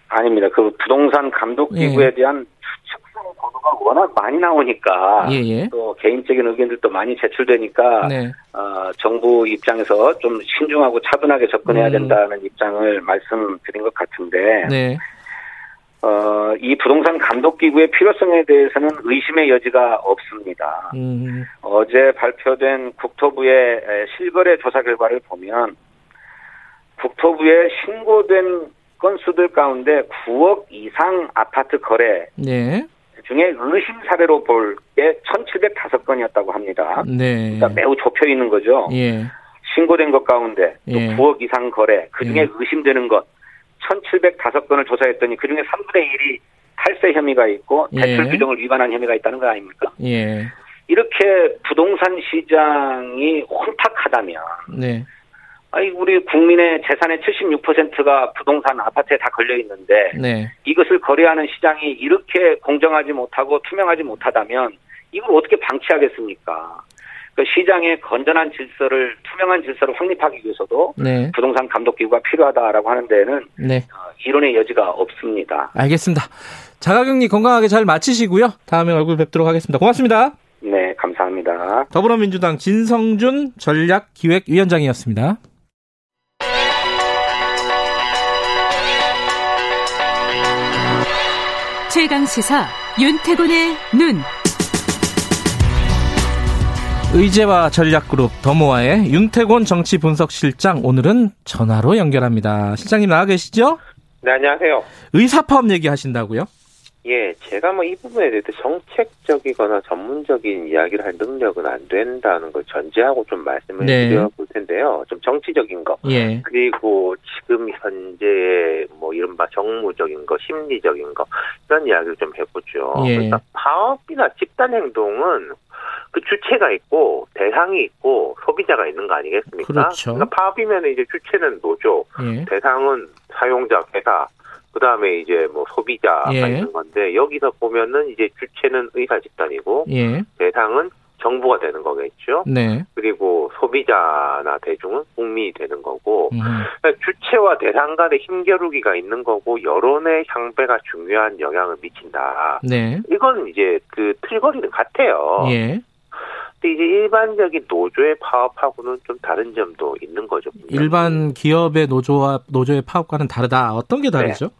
아닙니다. 그 부동산 감독기구에 예. 대한 추측성 보도가 워낙 많이 나오니까 예예. 예. 또 개인적인 의견들도 많이 제출되니까 네. 어, 정부 입장에서 좀 신중하고 차분하게 접근해야 음. 된다는 입장을 말씀드린 것 같은데 네. 어, 이 부동산 감독기구의 필요성에 대해서는 의심의 여지가 없습니다. 음. 어제 발표된 국토부의 실거래 조사 결과를 보면 국토부에 신고된 건수들 가운데 9억 이상 아파트 거래 네. 중에 의심 사례로 볼 게 1,705건이었다고 합니다. 네. 그러니까 매우 좁혀 있는 거죠. 예. 신고된 것 가운데 또 예. 9억 이상 거래, 그 중에 예. 의심되는 것 1,705건을 조사했더니 그 중에 3분의 1이 탈세 혐의가 있고 예. 대출 규정을 위반한 혐의가 있다는 거 아닙니까? 예. 이렇게 부동산 시장이 혼탁하다면 네. 아니 우리 국민의 재산의 76%가 부동산 아파트에 다 걸려 있는데 네. 이것을 거래하는 시장이 이렇게 공정하지 못하고 투명하지 못하다면 이걸 어떻게 방치하겠습니까? 그 시장의 건전한 질서를 투명한 질서를 확립하기 위해서도 네. 부동산 감독 기구가 필요하다라고 하는 데는 네. 어, 이론의 여지가 없습니다. 알겠습니다. 자가격리 건강하게 잘 마치시고요. 다음에 얼굴 뵙도록 하겠습니다. 고맙습니다. 네, 감사합니다. 더불어민주당 진성준 전략기획위원장이었습니다. 최강 시사 윤태곤의 눈. 의제와 전략그룹 더모아의 윤태곤 정치분석실장 오늘은 전화로 연결합니다. 실장님 나와 계시죠? 네, 안녕하세요. 의사파업 얘기하신다고요? 예, 제가 뭐 이 부분에 대해서 정책적이거나 전문적인 이야기를 할 능력은 안 된다는 걸 전제하고 좀 말씀을 네. 드려볼 텐데요. 좀 정치적인 거. 예. 그리고 지금 현재 뭐 이른바 정무적인 거, 심리적인 거, 이런 이야기를 좀 해보죠. 예. 그러니까 파업이나 집단 행동은 그 주체가 있고 대상이 있고 소비자가 있는 거 아니겠습니까? 그렇죠. 그러니까 파업이면 이제 주체는 노조, 예. 대상은 사용자, 회사, 그 다음에 이제 뭐 소비자가 예. 있는 건데 여기서 보면은 이제 주체는 의사 집단이고 예. 대상은 정부가 되는 거겠죠. 네. 그리고 소비자나 대중은 국민이 되는 거고 음. 그러니까 주체와 대상 간의 힘겨루기가 있는 거고 여론의 향배가 중요한 영향을 미친다. 네. 이건 이제 그 틀거리는 같아요. 예. 근데 이제 일반적인 노조의 파업하고는 좀 다른 점도 있는 거죠. 분명히. 일반 기업의 노조와 노조의 파업과는 다르다. 어떤 게 다르죠? 네.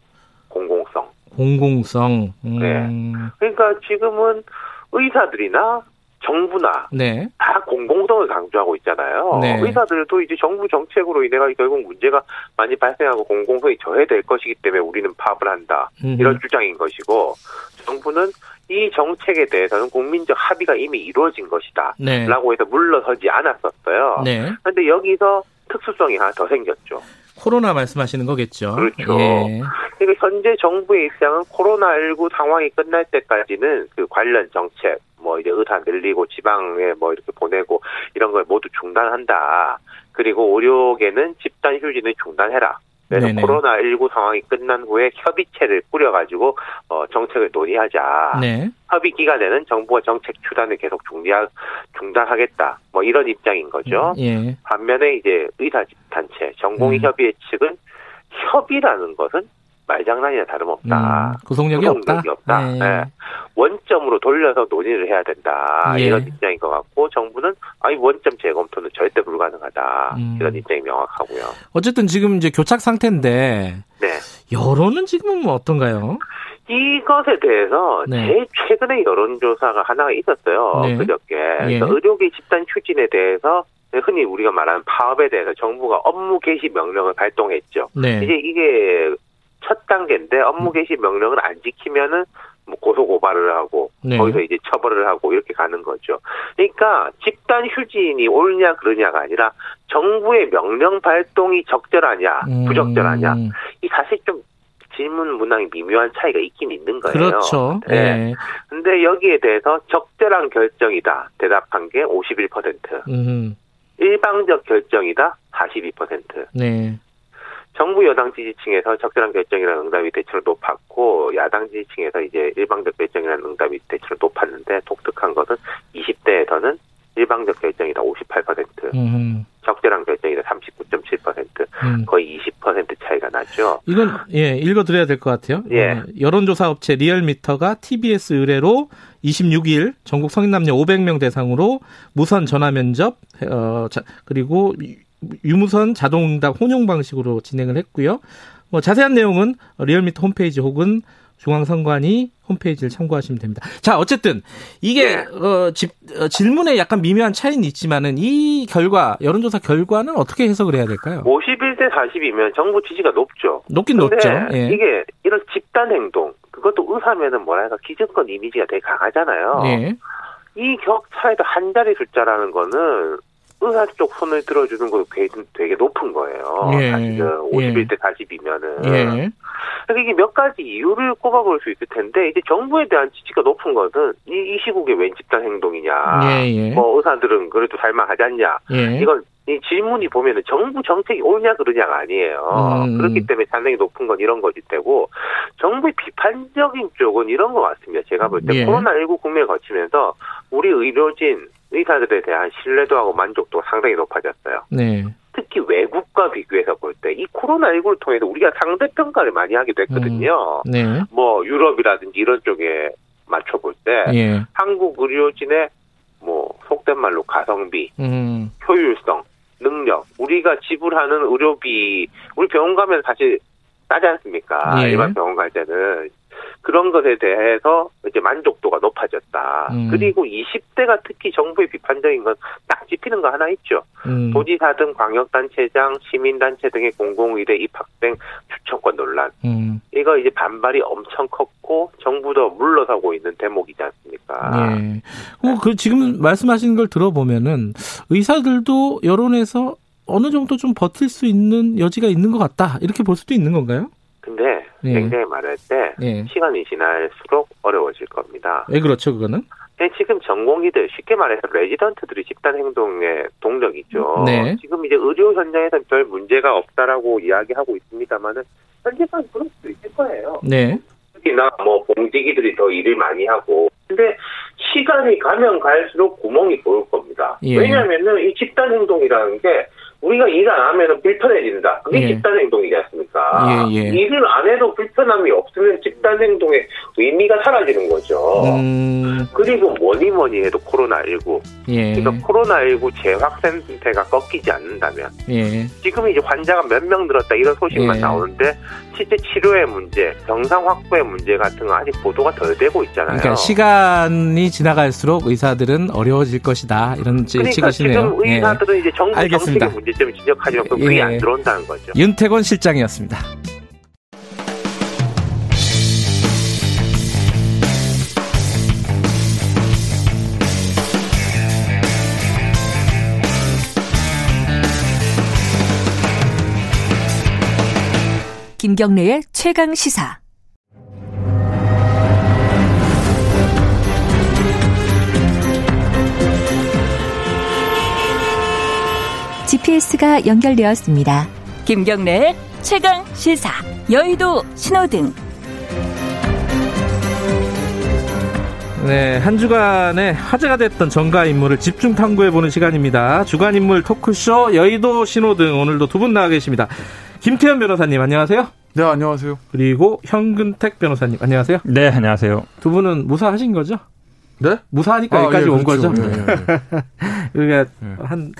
공공성. 공공성. 음. 네. 그러니까 지금은 의사들이나 정부나 네. 다 공공성을 강조하고 있잖아요. 네. 의사들도 이제 정부 정책으로 인해 가 결국 문제가 많이 발생하고 공공성이 저해될 것이기 때문에 우리는 파업을 한다. 음흠. 이런 주장인 것이고 정부는 이 정책에 대해서는 국민적 합의가 이미 이루어진 것이다. 네. 라고 해서 물러서지 않았었어요. 그런데 네. 여기서 특수성이 하나 더 생겼죠. 코로나 말씀하시는 거겠죠. 그렇죠. 예. 그러니까 현재 정부의 입장은 코로나19 상황이 끝날 때까지는 그 관련 정책, 뭐 이제 의사 늘리고 지방에 뭐 이렇게 보내고 이런 걸 모두 중단한다. 그리고 의료계는 집단 휴진을 중단해라. 그래서 코로나19 상황이 끝난 후에 협의체를 꾸려가지고 어, 정책을 논의하자. 네. 협의 기간에는 정부가 정책 추단을 계속 중단 중단하겠다. 뭐 이런 입장인 거죠. 예. 반면에 이제 의사 단체 전공의 협의회 음. 측은 협의라는 것은 말장난이나 다름없다. 음, 구속력이, 구속력이 없다. 없다. 네. 네. 원점으로 돌려서 논의를 해야 된다. 예. 이런 입장인 것 같고 정부는 아니 원점 재검토는 절대 불가능하다. 음. 이런 입장이 명확하고요. 어쨌든 지금 이제 교착 상태인데 네. 여론은 지금은 뭐 어떤가요? 이것에 대해서 네. 제일 최근에 여론조사가 하나가 있었어요. 네. 그저께 예. 의료계 집단 추진에 대해서 흔히 우리가 말하는 파업에 대해서 정부가 업무 개시 명령을 발동했죠. 네. 이제 이게 첫 단계인데 업무 개시 명령을 안 지키면은 뭐 고소 고발을 하고 네. 거기서 이제 처벌을 하고 이렇게 가는 거죠. 그러니까 집단 휴진이 옳냐 그러냐가 아니라 정부의 명령 발동이 적절하냐 음. 부적절하냐 이 사실 좀 질문 문항이 미묘한 차이가 있긴 있는 거예요. 그렇죠. 네. 네. 근데 여기에 대해서 적절한 결정이다 대답한 게 51%. 음. 일방적 결정이다 42%. 네. 정부 여당 지지층에서 적절한 결정이라는 응답이 대체로 높았고 야당 지지층에서 이제 일방적 결정이라는 응답이 대체로 높았는데 독특한 것은 20대에서는 일방적 결정이다 58%, 음. 적절한 결정이다 39.7%, 음. 거의 20% 차이가 나죠. 이건 예 읽어드려야 될 것 같아요. 예. 어, 여론조사 업체 리얼미터가 TBS 의뢰로 26일 전국 성인 남녀 500명 대상으로 무선 전화 면접 어, 자, 그리고 유무선 자동응답 혼용 방식으로 진행을 했고요. 뭐 자세한 내용은 리얼미터 홈페이지 혹은 중앙선관위 홈페이지를 참고하시면 됩니다. 자, 어쨌든 이게 네. 어, 집, 어, 질문에 약간 미묘한 차이는 있지만은 이 결과 여론조사 결과는 어떻게 해석을 해야 될까요? 51대 40이면 정부 지지가 높죠. 높긴 높죠. 예. 이게 이런 집단 행동 그것도 의사면은 뭐랄까 기득권 이미지가 되게 강하잖아요. 예. 이 격차에도 한 자리 숫자라는 거는 의사 쪽 손을 들어주는 거 되게 높은 거예요. 예. 사실은 51대 예. 40이면은. 예. 그러니까 이게 몇 가지 이유를 꼽아볼 수 있을 텐데 이제 정부에 대한 지지가 높은 것은 이, 이 시국에 웬 집단 행동이냐. 예, 예. 뭐 의사들은 그래도 살만하지 않냐. 예. 이건 이 질문이 보면은 정부 정책이 옳냐 그러냐가 아니에요. 음. 그렇기 때문에 상당히 높은 건 이런 것이 되고 정부의 비판적인 쪽은 이런 것 같습니다. 제가 볼때 예. 코로나19 국면을 거치면서 우리 의료진 의사들에 대한 신뢰도하고 만족도가 상당히 높아졌어요. 네. 특히 외국과 비교해서 볼 때 이 코로나19를 통해서 우리가 상대 평가를 많이 하게 됐거든요. 음, 네. 뭐 유럽이라든지 이런 쪽에 맞춰 볼 때 예. 한국 의료진의 뭐 속된 말로 가성비, 음. 효율성, 능력, 우리가 지불하는 의료비, 우리 병원 가면 사실 싸지 않습니까? 예. 일반 병원 갈 때는 그런 것에 대해서 이제 만족도가 높아졌다. 음. 그리고 20대가 특히 정부의 비판적인 건 딱 짚히는 거 하나 있죠. 음. 도지사 등 광역단체장, 시민단체 등의 공공의대 입학생 추천권 논란. 음. 이거 이제 반발이 엄청 컸고 정부도 물러서고 있는 대목이지 않습니까? 예. 어, 그 지금 말씀하시는 걸 들어보면은 의사들도 여론에서 어느 정도 좀 버틸 수 있는 여지가 있는 것 같다 이렇게 볼 수도 있는 건가요? 근데 예. 굉장히 말할 때 예. 시간이 지날수록 어려워질 겁니다. 왜 그렇죠 그거는? 네, 지금 전공의들 쉽게 말해서 레지던트들이 집단 행동의 동력이죠. 네. 지금 이제 의료 현장에서는 별 문제가 없다라고 이야기하고 있습니다만은 현재까지 그럴 수도 있을 거예요. 네. 특히나 뭐 봉지기들이 더 일을 많이 하고 근데 시간이 가면 갈수록 구멍이 보일 겁니다. 예. 왜냐하면은 이 집단 행동이라는 게 우리가 일 안 하면 불편해진다. 그게 예. 집단 행동이지 않습니까? 예, 예. 일을 안 해도 불편함이 없으면 집단 행동의 의미가 사라지는 거죠. 음... 그리고 뭐니 뭐니 해도 코로나19. 예. 그러니까 코로나19 재확산 세가 꺾이지 않는다면 예. 지금 이제 환자가 몇 명 늘었다 이런 소식만 예. 나오는데 실제 치료의 문제, 병상 확보의 문제 같은 거 아직 보도가 덜 되고 있잖아요. 그러니까 시간이 지나갈수록 의사들은 어려워질 것이다 이런 그러니까 지금 의사들은 이제 정부 알겠습니다. 정책의 문제 점을 지적하지만 그게 예. 안 들어온다는 거죠. 윤태권 실장이었습니다. 김경래의 최강 시사. GPS가 연결되었습니다. 김경래의 최강 시사. 여의도 신호등. 네, 한 주간에 화제가 됐던 정가 인물을 집중 탐구해보는 시간입니다. 주간 인물 토크쇼 여의도 신호등 오늘도 두 분 나와 계십니다. 김태현 변호사님 안녕하세요. 네, 안녕하세요. 그리고 현근택 변호사님 안녕하세요. 네, 안녕하세요. 두 분은 무사하신 거죠? 네? 무사하니까 아, 여기까지 예, 온 그렇죠. 거죠. 예, 예. 그러니까 한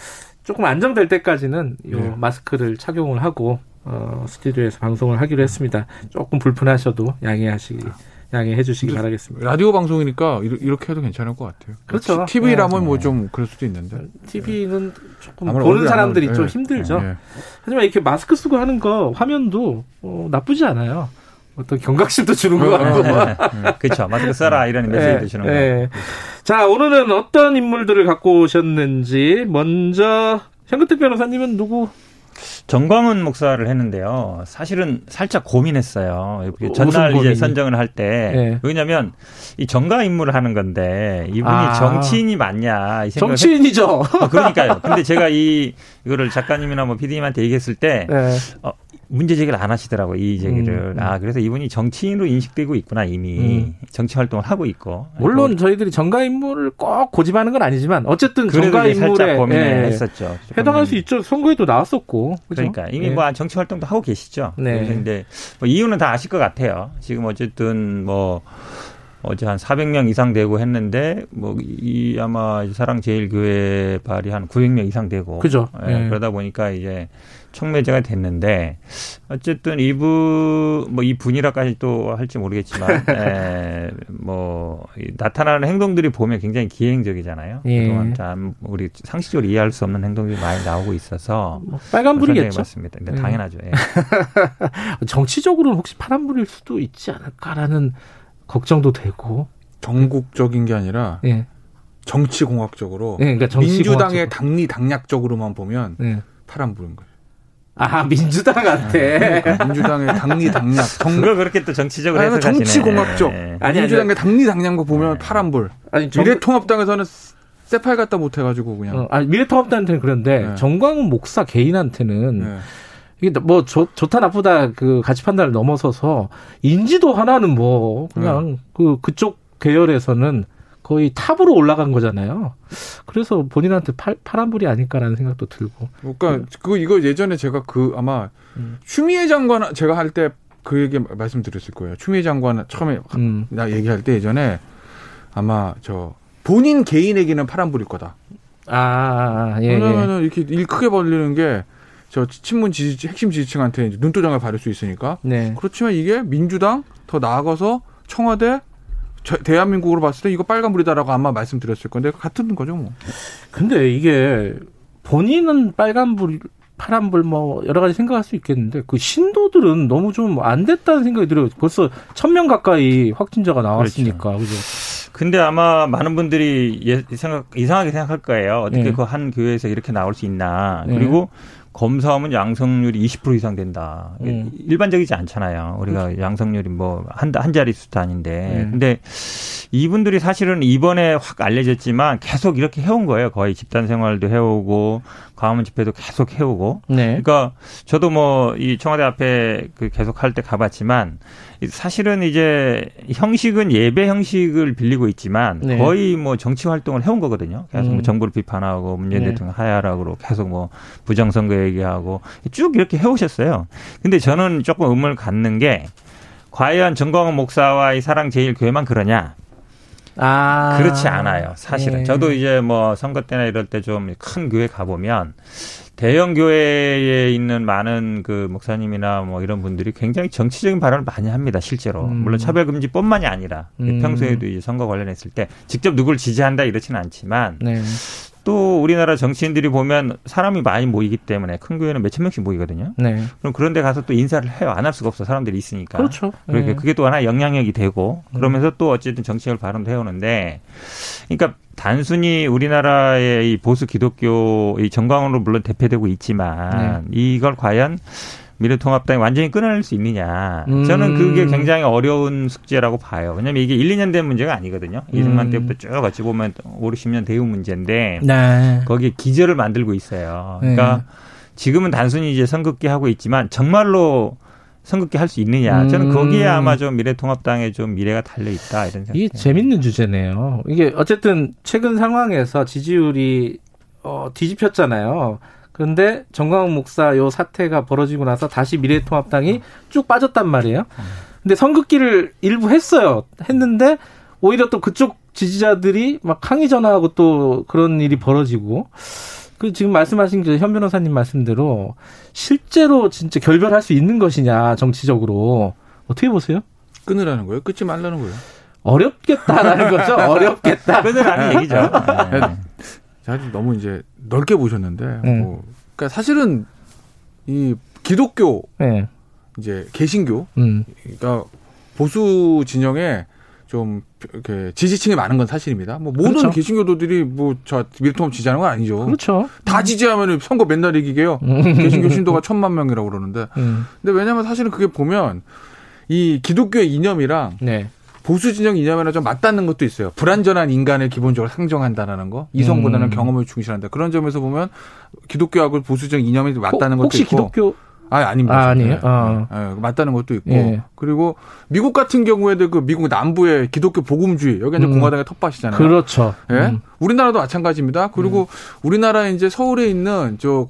조금 안정될 때까지는 요 예. 마스크를 착용을 하고 어, 스튜디오에서 방송을 하기로 했습니다. 조금 불편하셔도 양해하시기 양해해 주시기 바라겠습니다. 라디오 방송이니까 이렇게 해도 괜찮을 것 같아요. 그렇죠. TV라면 네. 뭐좀 그럴 수도 있는데. TV는 조금 보는 사람들이 좀 네. 힘들죠. 네. 하지만 이렇게 마스크 쓰고 하는 거 화면도 어, 나쁘지 않아요. 어떤 경각심도 주는 것 같고. 네, 그렇죠. 마스크 써라 이런 메시지 네. 거. 자 오늘은 어떤 인물들을 갖고 오셨는지 먼저 현근택 변호사님은 누구 정광훈 목사를 했는데요. 사실은 살짝 고민했어요. 전날 이제 선정을 할 때. 네. 왜냐면 이 정가 임무를 하는 건데 이분이 아. 정치인이 맞냐. 이 정치인이죠. 했... 어, 그러니까요. 근데 제가 이 이거를 작가님이나 뭐 PD님한테 얘기했을 때 네. 어, 문제 제기를 안 하시더라고요. 이 제기를. 음, 음. 아, 그래서 이분이 정치인으로 인식되고 있구나, 이미. 음. 정치 활동을 하고 있고. 물론 저희들이 정가 인물을 꼭 고집하는 건 아니지만 어쨌든 정가 인물에 고민을 예, 했었죠. 해당할 수 있죠. 선거에도 나왔었고. 그죠? 그러니까 이미 예. 뭐 정치 활동도 하고 계시죠. 네. 그런데 뭐 이유는 다 아실 것 같아요. 지금 어쨌든 뭐 어제 한 400명 이상 되고 했는데 뭐 이 아마 사랑제일교회 발이 한 900명 이상 되고 그죠. 예, 예. 그러다 보니까 이제 촉매제가 됐는데 어쨌든 이분 뭐 이 분이라까지 또 할지 모르겠지만 에, 뭐 나타나는 행동들이 보면 굉장히 기행적이잖아요. 예. 그동안 참 우리 상식적으로 이해할 수 없는 행동들이 많이 나오고 있어서 뭐 빨간 불이겠죠. 맞습니다. 네, 음. 당연하죠. 예. 정치적으로는 혹시 파란 불일 수도 있지 않을까라는 걱정도 되고 전국적인 게 아니라 예. 정치공학적으로 예, 그러니까 정치 민주당의 당리 당략적으로만 보면 예. 파란 불인 거예요. 아 민주당한테 그러니까 민주당의 당리 당략 정... 그걸 그렇게 또 정치적으로 해서 정치공학적 네. 아니 민주당의 당리 당략 거 보면 네. 파란불 아니 정... 미래통합당에서는 세팔 갖다 못 해가지고 그냥 어, 아니 미래통합당한테는 그런데 네. 정광훈 목사 개인한테는 네. 이게 뭐 좋, 좋다 나쁘다 그 가치 판단을 넘어서서 인지도 하나는 뭐 그냥 네. 그 그쪽 계열에서는 거의 탑으로 올라간 거잖아요. 그래서 본인한테 팔, 파란불이 아닐까라는 생각도 들고. 그러니까 그 이거 예전에 제가 그 아마 음. 추미애 장관 제가 할 때 그 얘기 말씀드렸을 거예요. 추미애 장관 처음에 음. 나 얘기할 때 예전에 아마 저 본인 개인에게는 파란불일 거다. 아, 아, 아 예, 예. 왜냐면은 이렇게 일 크게 벌리는 게 저 친문 지지 핵심 지지층한테 눈도장을 바를 수 있으니까. 네. 그렇지만 이게 민주당 더 나아가서 청와대 대한민국으로 봤을 때 이거 빨간불이다라고 아마 말씀드렸을 건데 같은 거죠 뭐. 근데 이게 본인은 빨간불 파란불 뭐 여러 가지 생각할 수 있겠는데 그 신도들은 너무 좀 안 됐다는 생각이 들어요. 벌써 천 명 가까이 확진자가 나왔으니까 그렇죠. 그죠? 근데 아마 많은 분들이 예, 생각 이상하게 생각할 거예요. 어떻게 네. 그한 교회에서 이렇게 나올 수 있나? 네. 그리고 검사하면 양성률이 20% 이상 된다. 음. 일반적이지 않잖아요. 우리가 그렇죠. 양성률이 뭐한 한 자리 수도 아닌데. 음. 근데 이분들이 사실은 이번에 확 알려졌지만 계속 이렇게 해온 거예요. 거의 집단 생활도 해오고 광화문 집회도 계속 해오고. 네. 그러니까 저도 뭐 이 청와대 앞에 그 계속 할 때 가봤지만 사실은 이제 형식은 예배 형식을 빌리고 있지만 네. 거의 뭐 정치 활동을 해온 거거든요. 계속 뭐 음. 뭐 정부를 비판하고 문재인 네. 대통령 하야라고 계속 뭐 부정선거 얘기하고 쭉 이렇게 해오셨어요. 근데 저는 조금 의문을 갖는 게 과연 정광훈 목사와 이 사랑제일교회만 그러냐? 아. 그렇지 않아요. 사실은. 네. 저도 이제 뭐 선거 때나 이럴 때 좀 큰 교회 가보면 대형 교회에 있는 많은 그 목사님이나 뭐 이런 분들이 굉장히 정치적인 발언을 많이 합니다. 실제로. 음. 물론 차별 금지뿐만이 아니라 음. 평소에도 이제 선거 관련했을 때 직접 누구를 지지한다 이렇지는 않지만 네. 또 우리나라 정치인들이 보면 사람이 많이 모이기 때문에 큰 교회는 몇천 명씩 모이거든요. 네. 그럼 그런 데 가서 또 인사를 해요. 안 할 수가 없어. 사람들이 있으니까. 그렇죠. 그러니까 네. 그게 또 하나 영향력이 되고 그러면서 또 어쨌든 정치적 발언도 해오는데 그러니까 단순히 우리나라의 이 보수 기독교 이 정광훈으로 물론 대표되고 있지만 네. 이걸 과연 미래통합당이 완전히 끊어낼 수 있느냐. 음. 저는 그게 굉장히 어려운 숙제라고 봐요. 왜냐하면 이게 1, 2년 된 문제가 아니거든요. 음. 이승만 때부터 쭉 어찌 보면 5, 60년 대후 문제인데 네. 거기에 기저를 만들고 있어요. 그러니까 네. 지금은 단순히 이제 선긋기 하고 있지만 정말로 선긋기 할 수 있느냐. 저는 거기에 음. 아마 좀 미래통합당의 좀 미래가 달려 있다 이런 생각. 이게 재밌는 주제네요. 이게 어쨌든 최근 상황에서 지지율이 어, 뒤집혔잖아요. 그런데 정광훈 목사 요 사태가 벌어지고 나서 다시 미래통합당이 쭉 빠졌단 말이에요. 근데 선긋기를 일부 했어요. 했는데 오히려 또 그쪽 지지자들이 막 항의 전화하고 또 그런 일이 벌어지고 그 지금 말씀하신 그현 변호사님 말씀대로 실제로 진짜 결별할 수 있는 것이냐 정치적으로 어떻게 보세요? 끊으라는 거예요? 끊지 말라는 거예요? 어렵겠다라는 거죠. 어렵겠다. 끊으라는 얘기죠. 네. 사실 너무 이제 넓게 보셨는데 네. 뭐 그러니까 사실은 이 기독교 네. 이제 개신교 음. 그러니까 보수 진영에 좀 이렇게 지지층이 많은 건 사실입니다. 뭐 모든 그렇죠. 개신교도들이 뭐저 미래통합 지지하는 건 아니죠. 그렇죠. 다 지지하면 선거 맨날 이기게요. 음. 개신교 신도가 천만 명이라고 그러는데. 음. 근데 왜냐면 사실은 그게 보면 이 기독교의 이념이랑 네. 보수 진영 이념에는 좀 맞닿는 것도 있어요. 불완전한 인간을 기본적으로 상정한다라는 거. 이성보다는 음. 경험을 중시한다. 그런 점에서 보면 기독교하고 보수 진영 이념이 맞닿는 것도 혹시 있고. 혹시 기독교 아, 아닙니다. 아, 아니에요. 어. 네, 네, 맞다는 것도 있고. 예. 그리고 미국 같은 경우에도 그 미국 남부의 기독교 복음주의 여기 이제 음. 공화당의 텃밭이잖아요. 그렇죠. 예. 음. 우리나라도 마찬가지입니다. 그리고 음. 우리나라 이제 서울에 있는 저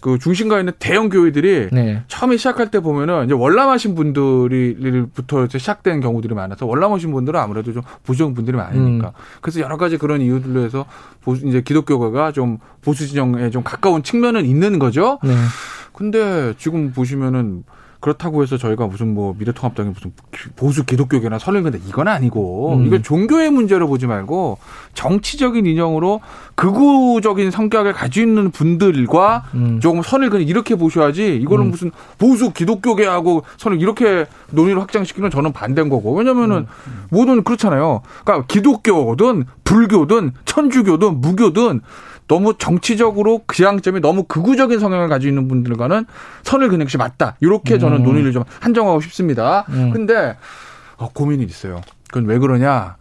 그 중심가에 있는 대형 교회들이 네. 처음에 시작할 때 보면은 이제 월남하신 분들이부터 시작된 경우들이 많아서 월남하신 분들은 아무래도 좀 보수적 분들이 많으니까 음. 그래서 여러 가지 그런 이유들로 해서 보수 이제 기독교가 좀 보수 진영에 좀 가까운 측면은 있는 거죠. 네. 근데 지금 보시면은 그렇다고 해서 저희가 무슨 뭐 미래통합당이 무슨 보수 기독교계나 선을 근데 이건 아니고 음. 이걸 종교의 문제로 보지 말고 정치적인 인형으로 극우적인 성격을 가지고 있는 분들과 음. 조금 선을 그냥 이렇게 보셔야지 이거는 음. 무슨 보수 기독교계하고 선을 이렇게 논의를 확장시키는 저는 반대인 거고 왜냐면은 음. 모든 그렇잖아요. 그러니까 기독교든 불교든 천주교든 무교든 너무 정치적으로 그양점이 너무 극우적인 성향을 가지고 있는 분들과는 선을 그는 것이 맞다. 이렇게 저는 음. 논의를 좀 한정하고 싶습니다. 음. 근데 어, 고민이 있어요. 그건 왜 그러냐?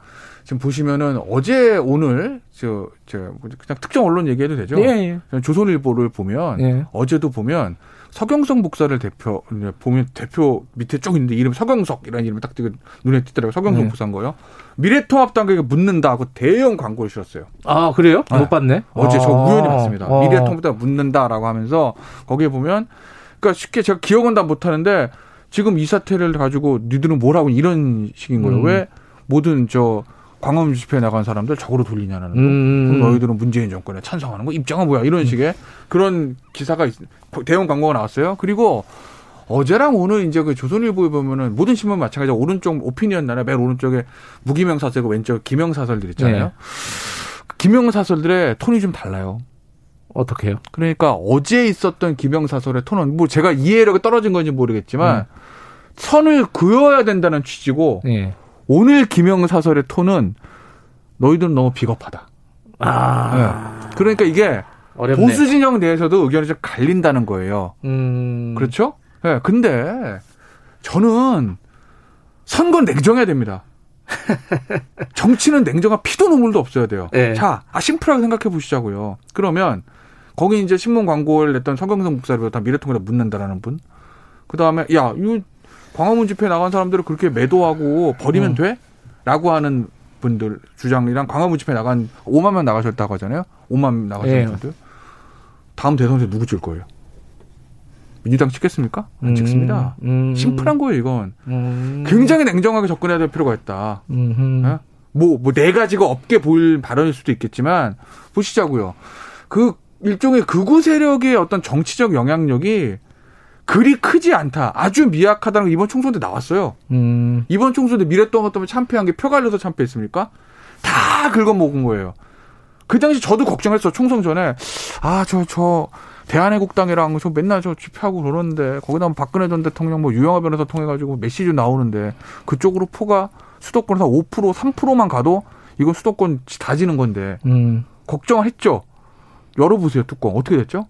지금 보시면은 어제 오늘 저, 저 그냥 특정 언론 얘기해도 되죠? 예, 예. 조선일보를 보면 예. 어제도 보면 서경석 목사를 대표 보면 대표 밑에 쭉 있는데 이름 서경석이라는 이름이 딱 눈에 띄더라고요. 서경석 네. 목사인 거요. 미래통합당에게 묻는다고 대형 광고를 실었어요. 아 그래요? 네. 못 봤네. 어제 아. 저 우연히 봤습니다. 아. 미래통합당 묻는다라고 하면서 거기에 보면 그러니까 쉽게 제가 기억은 다 못하는데 지금 이 사태를 가지고 니들은 뭐라고 이런 식인 거예요. 음. 왜 모든 저 광화문 집회에 나간 사람들 적으로 돌리냐는 거. 음. 너희들은 문재인 정권에 찬성하는 거 입장은 뭐야 이런 식의 그런 기사가 있, 대형 광고가 나왔어요. 그리고 어제랑 오늘 이제 그 조선일보에 보면은 모든 신문 마찬가지로 오른쪽 오피니언 나라 맨 오른쪽에 무기명 사설고 왼쪽 기명 사설들 있잖아요. 네. 기명 사설들의 톤이 좀 달라요. 어떻게요? 그러니까 어제 있었던 기명 사설의 톤은 뭐 제가 이해력이 떨어진 건지 모르겠지만 음. 선을 그어야 된다는 취지고 네. 오늘 기명 사설의 톤은 너희들은 너무 비겁하다. 아. 네. 그러니까 이게 어렵네. 보수 진영 내에서도 의견이 좀 갈린다는 거예요. 음. 그렇죠? 예. 네, 근데 저는 선거 냉정해야 됩니다. 정치는 냉정한 피도 눈물도 없어야 돼요. 네. 자, 아, 심플하게 생각해 보시자고요. 그러면 거기 이제 신문 광고를 냈던 성경성 목사를 다 미래통에다 묻는다라는 분. 그 다음에 야, 이 광화문 집회 나간 사람들을 그렇게 매도하고 버리면 음. 돼? 라고 하는 분들 주장이랑 광화문 집회 나간 5만 명 나가셨다고 하잖아요. 5만 명 나가셨는 네. 분들. 다음 대선 때 누구 줄 거예요? 민주당 찍겠습니까? 안 찍습니다. 음, 음, 심플한 거예요, 이건. 음. 굉장히 냉정하게 접근해야 될 필요가 있다. 네? 뭐, 뭐, 네 가지가 없게 보일 발언일 수도 있겠지만, 보시자고요. 그, 일종의 극우 세력의 어떤 정치적 영향력이 그리 크지 않다. 아주 미약하다는 게 이번 총선 때 나왔어요. 음. 이번 총선 때 미래党때문에 참패한 게 표 갈려서 참패했습니까? 다 긁어먹은 거예요. 그 당시 저도 걱정했어. 총선 전에. 아, 저, 저, 대한애국당이랑 저 맨날 저 집회하고 그러는데 거기다 박근혜 전 대통령 뭐 유영하 변호사 통해 가지고 메시지 나오는데 그쪽으로 포가 수도권에서 5% 3%만 가도 이건 수도권 다 지는 건데 음. 걱정했죠. 열어보세요 뚜껑 어떻게 됐죠?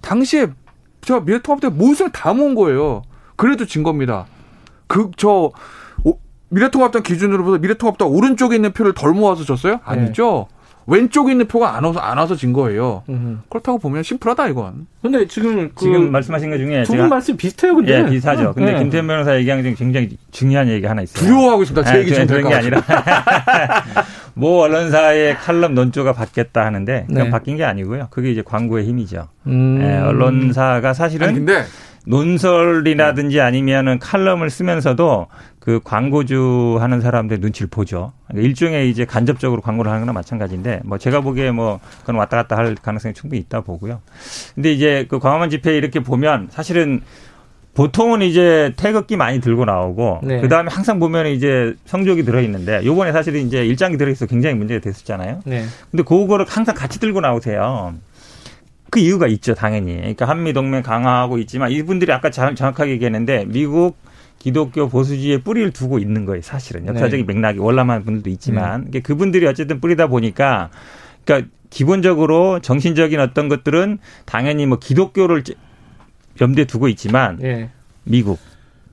당시에 저 미래통합당 모든 다 모은 거예요. 그래도 진 겁니다. 그 저 미래통합당 기준으로 보서 미래통합당 오른쪽에 있는 표를 덜 모아서 졌어요? 아니죠. 네. 왼쪽에 있는 표가 안 와서 안 와서 진 거예요. 음흠. 그렇다고 보면 심플하다 이건. 근데 지금 그 지금 말씀하신 것 중에 두 분 말씀 비슷해요, 근데. 예, 비슷하죠. 근데 네. 김태현 변호사 얘기한 게 굉장히 중요한 얘기 하나 있어요. 두려워하고 있습니다. 제 네, 얘기 좀 그런 게 아니라 모 언론사의 칼럼 논조가 바뀌었다 하는데 그건 네. 바뀐 게 아니고요. 그게 이제 광고의 힘이죠. 음. 예, 언론사가 사실은 아니, 근데 논설이라든지 아니면은 칼럼을 쓰면서도 그 광고주 하는 사람들 눈치를 보죠. 그러니까 일종의 이제 간접적으로 광고를 하는 거나 마찬가지인데 뭐 제가 보기에 뭐 그건 왔다 갔다 할 가능성이 충분히 있다 보고요. 근데 이제 그 광화문 집회 이렇게 보면 사실은 보통은 이제 태극기 많이 들고 나오고 네. 그다음에 항상 보면 이제 성적이 들어 있는데 요번에 사실은 이제 일장이 들어 있어 굉장히 문제가 됐었잖아요. 네. 근데 그거를 항상 같이 들고 나오세요. 그 이유가 있죠, 당연히. 그러니까 한미 동맹 강화하고 있지만 이분들이 아까 정확하게 얘기했는데 미국 기독교 보수주의에 뿌리를 두고 있는 거예요, 사실은. 역사적인 네. 맥락이 월남한 분들도 있지만 네. 그분들이 어쨌든 뿌리다 보니까 그러니까 기본적으로 정신적인 어떤 것들은 당연히 뭐 기독교를 염두에 두고 있지만 네. 미국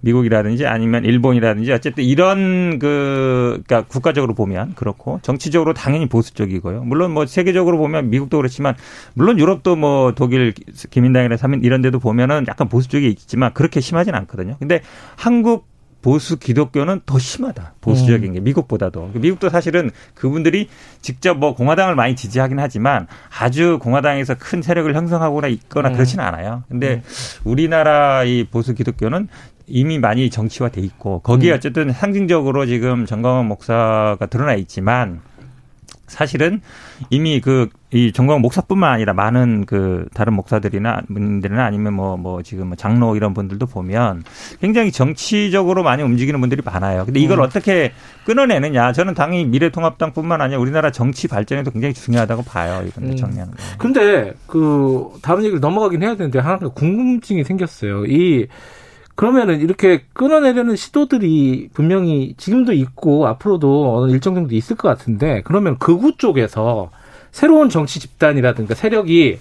미국이라든지 아니면 일본이라든지 어쨌든 이런 그 그러니까 국가적으로 보면 그렇고 정치적으로 당연히 보수 적이고요. 물론 뭐 세계적으로 보면 미국도 그렇지만 물론 유럽도 뭐 독일 기민당이나 사민 이런 데도 보면은 약간 보수 적이 있지만 그렇게 심하진 않거든요. 근데 한국 보수 기독교는 더 심하다. 보수적인 음. 게 미국보다도. 미국도 사실은 그분들이 직접 뭐 공화당을 많이 지지하긴 하지만 아주 공화당에서 큰 세력을 형성하거나 있거나 음. 그렇지는 않아요. 근데 음. 우리나라 이 보수 기독교는 이미 많이 정치화돼 있고 거기에 음. 어쨌든 상징적으로 지금 정광훈 목사가 드러나 있지만 사실은 이미 그 이 정광훈 목사뿐만 아니라 많은 그 다른 목사들이나 분들이나 아니면 뭐뭐 뭐 지금 뭐 장로 이런 분들도 보면 굉장히 정치적으로 많이 움직이는 분들이 많아요. 근데 이걸 음. 어떻게 끊어내느냐? 저는 당연히 미래통합당뿐만 아니라 우리나라 정치 발전에도 굉장히 중요하다고 봐요. 이건 음. 정리하는 거. 근데 그 다른 얘기를 넘어가긴 해야 되는데 하나 궁금증이 생겼어요. 이 그러면은 이렇게 끊어내려는 시도들이 분명히 지금도 있고 앞으로도 어느 일정 정도 있을 것 같은데 그러면 극우 쪽에서 새로운 정치 집단이라든가 세력이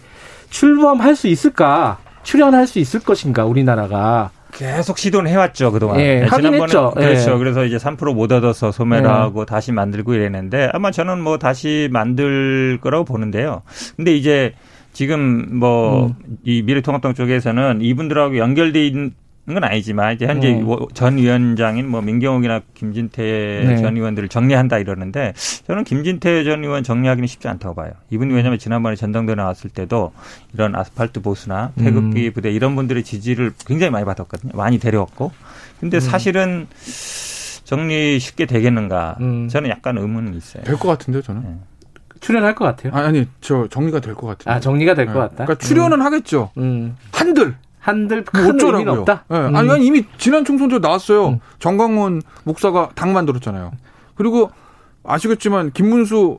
출범할 수 있을까? 출연할 수 있을 것인가 우리나라가 계속 시도는 해왔죠 그동안. 예, 네, 지난번에 했죠. 그렇죠. 예. 그래서 이제 3%못 얻어서 소멸하고 예. 다시 만들고 이랬는데 아마 저는 뭐 다시 만들 거라고 보는데요. 근데 이제 지금 뭐이 음. 미래통합당 쪽에서는 이분들하고 연결돼 있는 건 아니지만 이제 현재 음. 전 위원장인 뭐 민경욱이나 김진태 네. 전 의원들을 정리한다 이러는데 저는 김진태 전 의원 정리하기는 쉽지 않다고 봐요. 이분이 왜냐하면 지난번에 전당대 나왔을 때도 이런 아스팔트 보수나 태극기 음. 부대 이런 분들의 지지를 굉장히 많이 받았거든요. 많이 데려왔고. 근데 음. 사실은 정리 쉽게 되겠는가? 음. 저는 약간 의문은 있어요. 될 것 같은데요, 저는. 네. 출연할 것 같아요. 아니, 아니 저 정리가 될 것 같아요. 아 정리가 될것 네. 같다. 그러니까 출연은 음. 하겠죠. 음. 한들 한들 큰 뭐 의미는 없다. 네. 음. 아니, 아니 이미 지난 총선 때 나왔어요. 음. 정광훈 목사가 당 만들었잖아요. 그리고 아시겠지만 김문수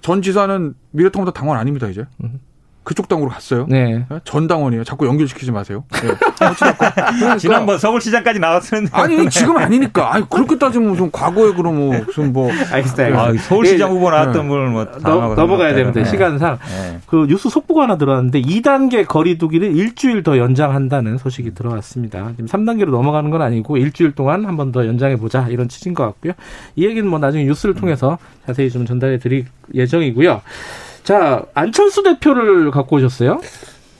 전 지사는 미래통합당 당원 아닙니다 이제. 음. 그쪽 당으로 갔어요. 네. 네. 전 당원이에요. 자꾸 연결시키지 마세요. 네. 그러니까 지난번 서울시장까지 나왔었는데. 아니 지금 아니니까. 아니 그렇게 따지면 무슨 과거에 그럼 뭐 무슨 뭐. 알겠습니다. 아, 서울시장 네. 후보 나왔던 분을 뭐 넘, 넘어가야 되는데 네. 시간상 네. 그 뉴스 속보가 하나 들어왔는데 2단계 거리두기를 일주일 더 연장한다는 소식이 들어왔습니다. 지금 3단계로 넘어가는 건 아니고 일주일 동안 한 번 더 연장해 보자 이런 취지인 것 같고요. 이 얘기는 뭐 나중에 뉴스를 통해서 자세히 좀 전달해 드릴 예정이고요. 자, 안철수 대표를 갖고 오셨어요?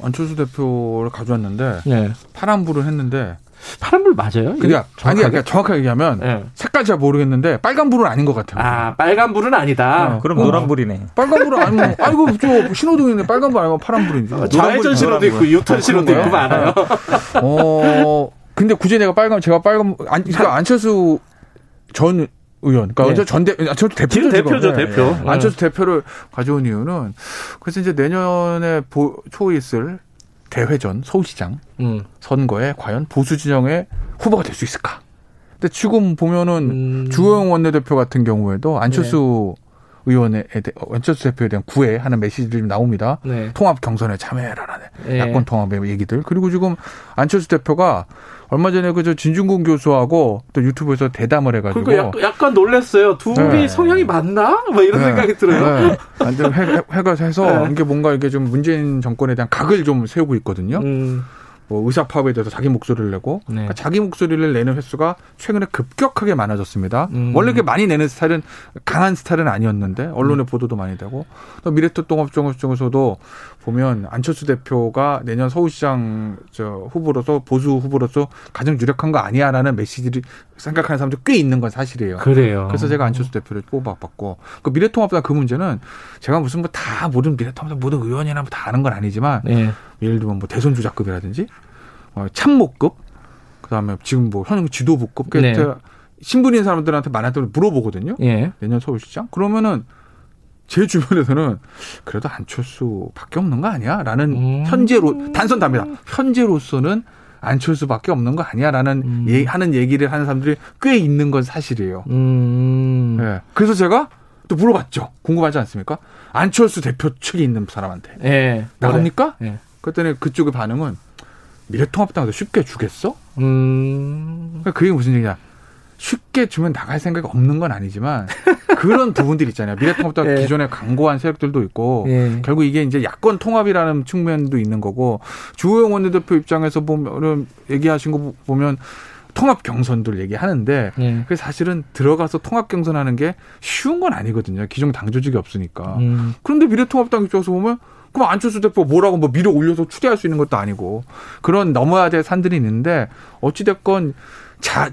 안철수 대표를 가져왔는데 네. 파란불을 했는데 파란불 맞아요? 그러니까 정확하게? 아니 그러니까 정확하게 얘기하면 네. 색깔 잘 모르겠는데 빨간불은 아닌 것 같아요. 아 빨간불은 아니다. 어, 그럼 어. 노란불이네. 빨간불은 아니면 아이고 저 신호등인데 빨간불 아니면 파란불인지. 어, 좌회전 신호도 있고 유턴 신호도 있고 많아요. 어 근데 굳이 내가 빨간 제가 빨간 안 그러니까 안철수 전 의원, 그러니까 네. 전 대, 안철수 대표죠. 대표죠, 네. 대표. 네. 안철수 대표를 가져온 이유는 그래서 이제 내년에 보, 초에 있을 대회전 서울시장 음. 선거에 과연 보수 진영의 후보가 될 수 있을까? 근데 지금 보면은 음. 주호영 원내대표 같은 경우에도 안철수 네. 의원에 안철수 대표에 대한 구애 하는 메시지들이 나옵니다. 네. 통합 경선에 참여해라라는 네. 야권 통합의 얘기들. 그리고 지금 안철수 대표가 얼마 전에 그 저 진중근 교수하고 또 유튜브에서 대담을 해가지고 그러니까 약간, 놀랐어요. 둘이 네. 성향이 맞나? 뭐 이런 네. 생각이 들어요. 네. 완전 해, 해가 해서 네. 이게 뭔가 이게 좀 문재인 정권에 대한 각을 좀 세우고 있거든요. 음. 뭐 의사 파업에 대해서 자기 목소리를 내고 네. 그러니까 자기 목소리를 내는 횟수가 최근에 급격하게 많아졌습니다. 음. 원래 이렇게 많이 내는 스타일은 강한 스타일은 아니었는데 언론의 음. 보도도 많이 되고 또 미래통합 중에서도 보면 안철수 대표가 내년 서울시장 저 후보로서 보수 후보로서 가장 유력한 거 아니야라는 메시지를 생각하는 사람들이 꽤 있는 건 사실이에요. 그래요. 그래서 제가 안철수 대표를 뽑아봤고 그 미래통합당 그 문제는 제가 무슨 뭐 다 모든 미래통합당 모든 의원이나 뭐 다 아는 건 아니지만 네. 예를 들면 뭐 대선 주자급이라든지 어, 참모급 그다음에 지금 뭐현 지도부급 네. 신분인 사람들한테 많한테 물어보거든요. 예. 내년 서울시장 그러면은 제 주변에서는 그래도 안철수밖에 없는 거 아니야? 라는 음. 현재로 단선 답니다. 현재로서는 안철수밖에 없는 거 아니야라는 음. 예, 하는 얘기를 하는 사람들이 꽤 있는 건 사실이에요. 음. 네. 그래서 제가 또 물어봤죠. 궁금하지 않습니까? 안철수 대표 측에 있는 사람한테 예. 나갑니까? 예. 그랬더니 그쪽의 반응은 미래통합당에서 쉽게 주겠어? 음. 그러니까 그게 무슨 얘기냐? 쉽게 주면 나갈 생각이 없는 건 아니지만 그런 부분들 있잖아요. 미래통합당 예. 기존에 강고한 세력들도 있고 예. 결국 이게 이제 야권 통합이라는 측면도 있는 거고 주호영 원내대표 입장에서 보면 얘기하신 거 보면 통합 경선들 얘기하는데 예. 그 사실은 들어가서 통합 경선하는 게 쉬운 건 아니거든요. 기존 당 조직이 없으니까. 음. 그런데 미래통합당 입장에서 보면 그럼 안철수 대표 뭐라고 뭐 밀어 올려서 추대할 수 있는 것도 아니고 그런 넘어야 될 산들이 있는데 어찌 됐건 자.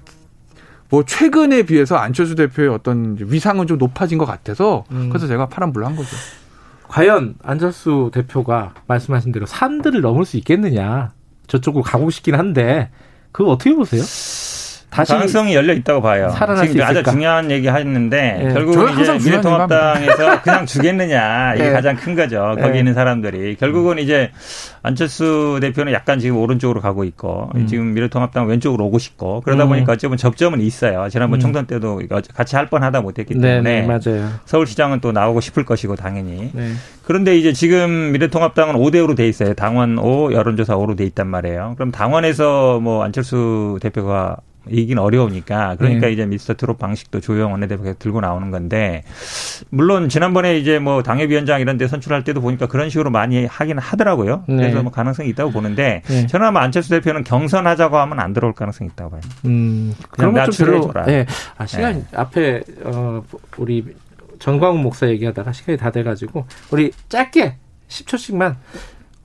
뭐 최근에 비해서 안철수 대표의 어떤 위상은 좀 높아진 것 같아서 음. 그래서 제가 파란불로 한 거죠. 과연 안철수 대표가 말씀하신 대로 산들을 넘을 수 있겠느냐 저쪽으로 가고 싶긴 한데 그거 어떻게 보세요? 다시 가능성이 열려 있다고 봐요. 지금 아주 중요한 얘기 하는데 네. 결국은 이제 미래통합당에서 그냥 주겠느냐 이게 네. 가장 큰 거죠. 거기 네. 있는 사람들이 결국은 이제 안철수 대표는 약간 지금 오른쪽으로 가고 있고 음. 지금 미래통합당 왼쪽으로 오고 싶고 그러다 음. 보니까 어쩌면 접점은 있어요. 지난번 음. 총선 때도 같이 할 뻔하다 못했기 때문에 네, 네, 맞아요. 서울시장은 또 나오고 싶을 것이고 당연히 네. 그런데 이제 지금 미래통합당은 5대 5로 돼 있어요. 당원 5, 여론조사 5로 돼 있단 말이에요. 그럼 당원에서 뭐 안철수 대표가 이긴 어려우니까 그러니까 네. 이제 미스터 트롯 방식도 조영 원내대표가 들고 나오는 건데 물론 지난번에 이제 뭐 당협위원장 이런 데 선출할 때도 보니까 그런 식으로 많이 하긴 하더라고요. 네. 그래서 뭐 가능성이 있다고 보는데 네. 저는 아마 안철수 대표는 경선하자고 하면 안 들어올 가능성이 있다고 봐요. 음, 별로. 네. 아, 시간 네. 앞에 어 우리 전광훈 목사 얘기하다가 시간이 다 돼가지고 우리 짧게 10초씩만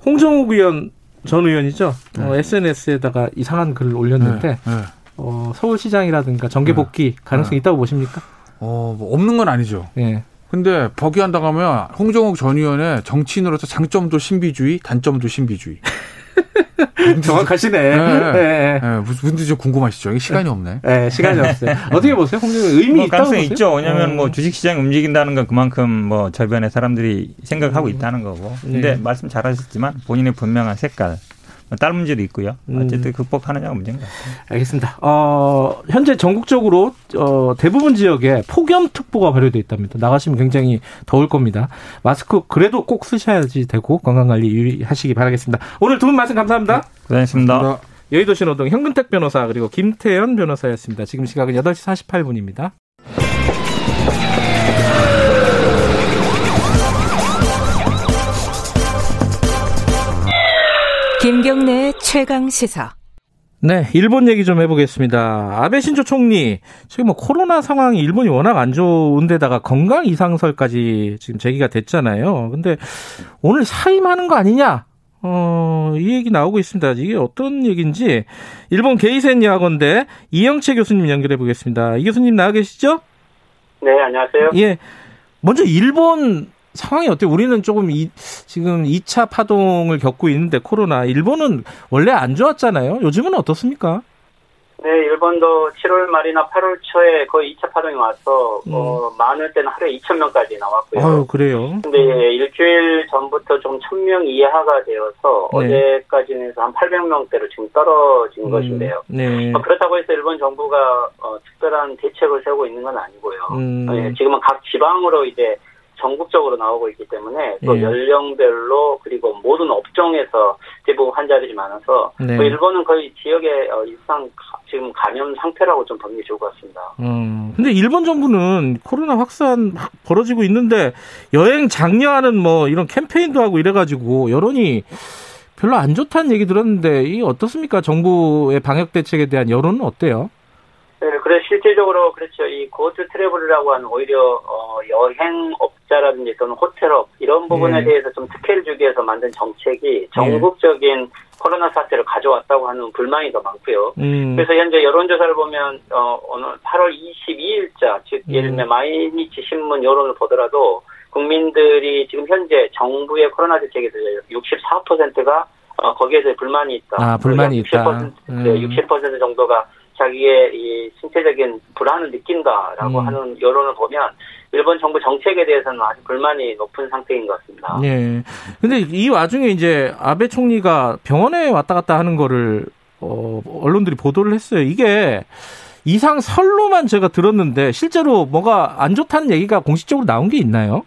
홍정욱 의원 전 의원이죠. 네. 어, SNS에다가 이상한 글을 올렸는데 네. 네. 어, 서울시장이라든가 정계 복귀 네. 가능성이 네. 있다고 보십니까? 어, 뭐 없는 건 아니죠. 예. 근데 복귀한다고 하면 홍정욱 전 의원의 정치인으로서 장점도 신비주의, 단점도 신비주의. 정확하시네. 네, 네. 네. 네. 무슨 좀 궁금하시죠? 시간이 없네. 네, 시간이 없어요. 어떻게 보세요? 홍정욱 의미 뭐 있다고 가능성 있죠. 왜냐하면 어. 뭐 주식시장이 움직인다는 건 그만큼 뭐 저변에 사람들이 생각하고 음. 있다는 거고. 근데 네. 말씀 잘하셨지만 본인의 분명한 색깔, 다른 문제도 있고요. 음. 어쨌든 음. 극복하느냐가 문제인 것 같아요. 알겠습니다. 어, 현재 전국적으로 어, 대부분 지역에 폭염특보가 발효돼 있답니다. 나가시면 굉장히 더울 겁니다. 마스크 그래도 꼭 쓰셔야지 되고 건강관리 유의하시기 바라겠습니다. 오늘 두 분 말씀 감사합니다. 네, 고생하셨습니다. 고맙습니다. 여의도 신호등 현근택 변호사 그리고 김태현 변호사였습니다. 지금 시각은 8시 48분입니다. 김경래 최강 시사. 네, 일본 얘기 좀 해보겠습니다. 아베 신조 총리 지금 뭐 코로나 상황이 일본이 워낙 안 좋은데다가 건강 이상설까지 지금 제기가 됐잖아요. 근데 오늘 사임하는 거 아니냐? 어, 이 얘기 나오고 있습니다. 이게 어떤 얘기인지 일본 게이센 야학원대 이영채 교수님 연결해 보겠습니다. 이 교수님 나와 계시죠? 네, 안녕하세요. 예. 먼저 일본 상황이 어때요? 우리는 조금 이, 지금 2차 파동을 겪고 있는데 코로나 일본은 원래 안 좋았잖아요. 요즘은 어떻습니까? 네, 일본도 7월 말이나 8월 초에 거의 2차 파동이 와서 음. 어, 많을 때는 하루에 2천 명까지 나왔고요. 아유, 그래요. 근데 일주일 전부터 좀 1,000명 이하가 되어서 네. 어제까지는 해서 한 800명대로 지금 떨어진 음. 것인데요. 네. 어, 그렇다고 해서 일본 정부가 어, 특별한 대책을 세우고 있는 건 아니고요. 음. 어, 지금은 각 지방으로 이제 전국적으로 나오고 있기 때문에 또 예. 연령별로 그리고 모든 업종에서 대부분 환자들이 많아서 네. 그 일본은 거의 지역의 어, 일상 지금 감염 상태라고 좀 보는 게 좋을 것 같습니다. 음. 근데 일본 정부는 코로나 확산 막 벌어지고 있는데 여행 장려하는 뭐 이런 캠페인도 하고 이래가지고 여론이 별로 안 좋다는 얘기 들었는데 이 어떻습니까? 정부의 방역 대책에 대한 여론은 어때요? 네, 그래 실질적으로 그렇죠. 이 고트 트래블이라고 하는 오히려 어, 여행업자라든지 또는 호텔업 이런 부분에 네. 대해서 좀 특혜를 주기 위해서 만든 정책이 네. 전국적인 코로나 사태를 가져왔다고 하는 불만이 더 많고요. 음. 그래서 현재 여론조사를 보면 어, 오늘 8월 22일자 즉 음. 예를 들면 마이니치 신문 여론을 보더라도 국민들이 지금 현재 정부의 코로나 대책에 대해서 64%가 어, 거기에 대해 불만이 있다. 아, 불만이 60%, 있다. 음. 네, 60% 정도가 자기의 이 신체적인 불안을 느낀다라고 음. 하는 여론을 보면 일본 정부 정책에 대해서는 아주 불만이 높은 상태인 것 같습니다. 네. 근데 이 와중에 이제 아베 총리가 병원에 왔다 갔다 하는 거를 어, 언론들이 보도를 했어요. 이게 이상 설로만 제가 들었는데 실제로 뭐가 안 좋다는 얘기가 공식적으로 나온 게 있나요?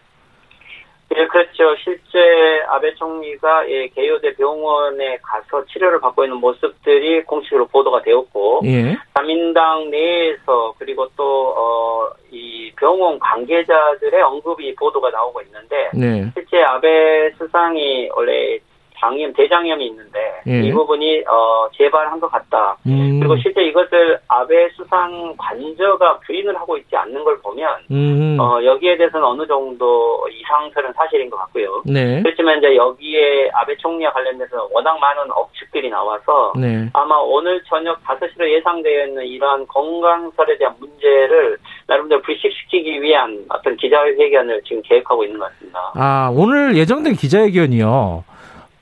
예, 그렇죠. 실제 아베 총리가 예, 개요대 병원에 가서 치료를 받고 있는 모습들이 공식으로 보도가 되었고, 예. 자민당 내에서 그리고 또, 어, 이 병원 관계자들의 언급이 보도가 나오고 있는데, 네. 실제 아베 수상이 원래 장염, 대장염이 있는데 예. 이 부분이 어, 재발한 것 같다. 음. 그리고 실제 이것을 아베 수상 관저가 부인을 하고 있지 않는 걸 보면 음. 어, 여기에 대해서는 어느 정도 이상설은 사실인 것 같고요. 네. 그렇지만 이제 여기에 아베 총리와 관련돼서 워낙 많은 억측들이 나와서 네. 아마 오늘 저녁 5시로 예상되어 있는 이러한 건강설에 대한 문제를 나름대로 불식시키기 위한 어떤 기자회견을 지금 계획하고 있는 것 같습니다. 아 오늘 예정된 기자회견이요.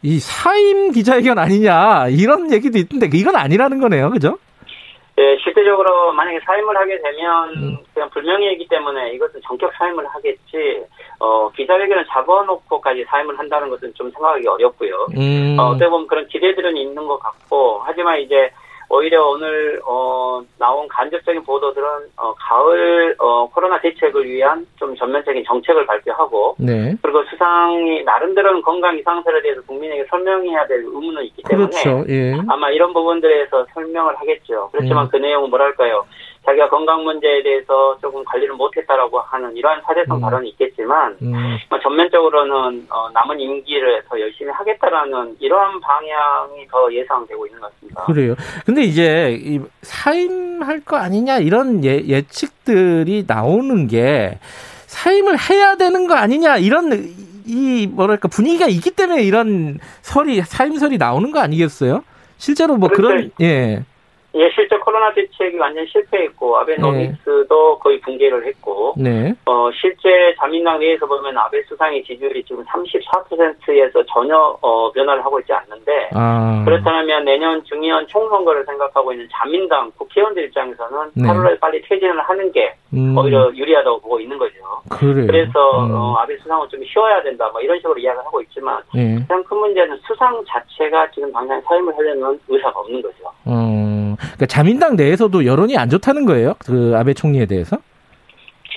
이 사임 기자회견 아니냐 이런 얘기도 있던데 이건 아니라는 거네요, 그죠? 네, 실제적으로 만약에 사임을 하게 되면 음. 그냥 불명예이기 때문에 이것은 전격 사임을 하겠지 어, 기자회견을 잡아놓고까지 사임을 한다는 것은 좀 생각하기 어렵고요. 음. 어, 어떻게 보면 그런 기대들은 있는 것 같고 하지만 이제 오히려 오늘 어, 나온 간접적인 보도들은 어, 가을 어, 코로나 대책을 위한 좀 전면적인 정책을 발표하고 네. 그리고 수상이 나름대로는 건강 이상설에 대해서 국민에게 설명해야 될 의무는 있기 때문에 그렇죠. 예. 아마 이런 부분들에서 설명을 하겠죠. 그렇지만 음. 그 내용은 뭐랄까요? 자기가 건강 문제에 대해서 조금 관리를 못했다라고 하는 이러한 사대성 음. 발언이 있겠지만 음. 뭐 전면적으로는 어, 남은 임기를 더 열심히 하겠다라는 이러한 방향이 더 예상되고 있는 것 같습니다. 그래요. 근데 이제 이 사임할 거 아니냐 이런 예, 예측들이 나오는 게 사임을 해야 되는 거 아니냐 이런 이 뭐랄까 분위기가 있기 때문에 이런 설이 사임설이 나오는 거 아니겠어요? 실제로 뭐 그렇죠. 그런 예. 예, 실제 코로나 대책이 완전 실패했고 아베노믹스도 네. 거의 붕괴를 했고, 네. 어 실제 자민당 내에서 보면 아베 수상의 지지율이 지금 34%에서 전혀 어, 변화를 하고 있지 않는데 아. 그렇다면 내년 중의원 총선거를 생각하고 있는 자민당 국회의원들 입장에서는 네. 8월에 빨리 퇴진을 하는 게 음. 오히려 유리하다고 보고 있는 거죠. 그래요. 그래서 음. 어, 아베 수상은 좀 쉬어야 된다, 뭐 이런 식으로 이야기를 하고 있지만 네. 가장 큰 문제는 수상 자체가 지금 당장 사임을 하려는 의사가 없는 거죠. 음. 그러니까 자민당 내에서도 여론이 안 좋다는 거예요. 그 아베 총리에 대해서?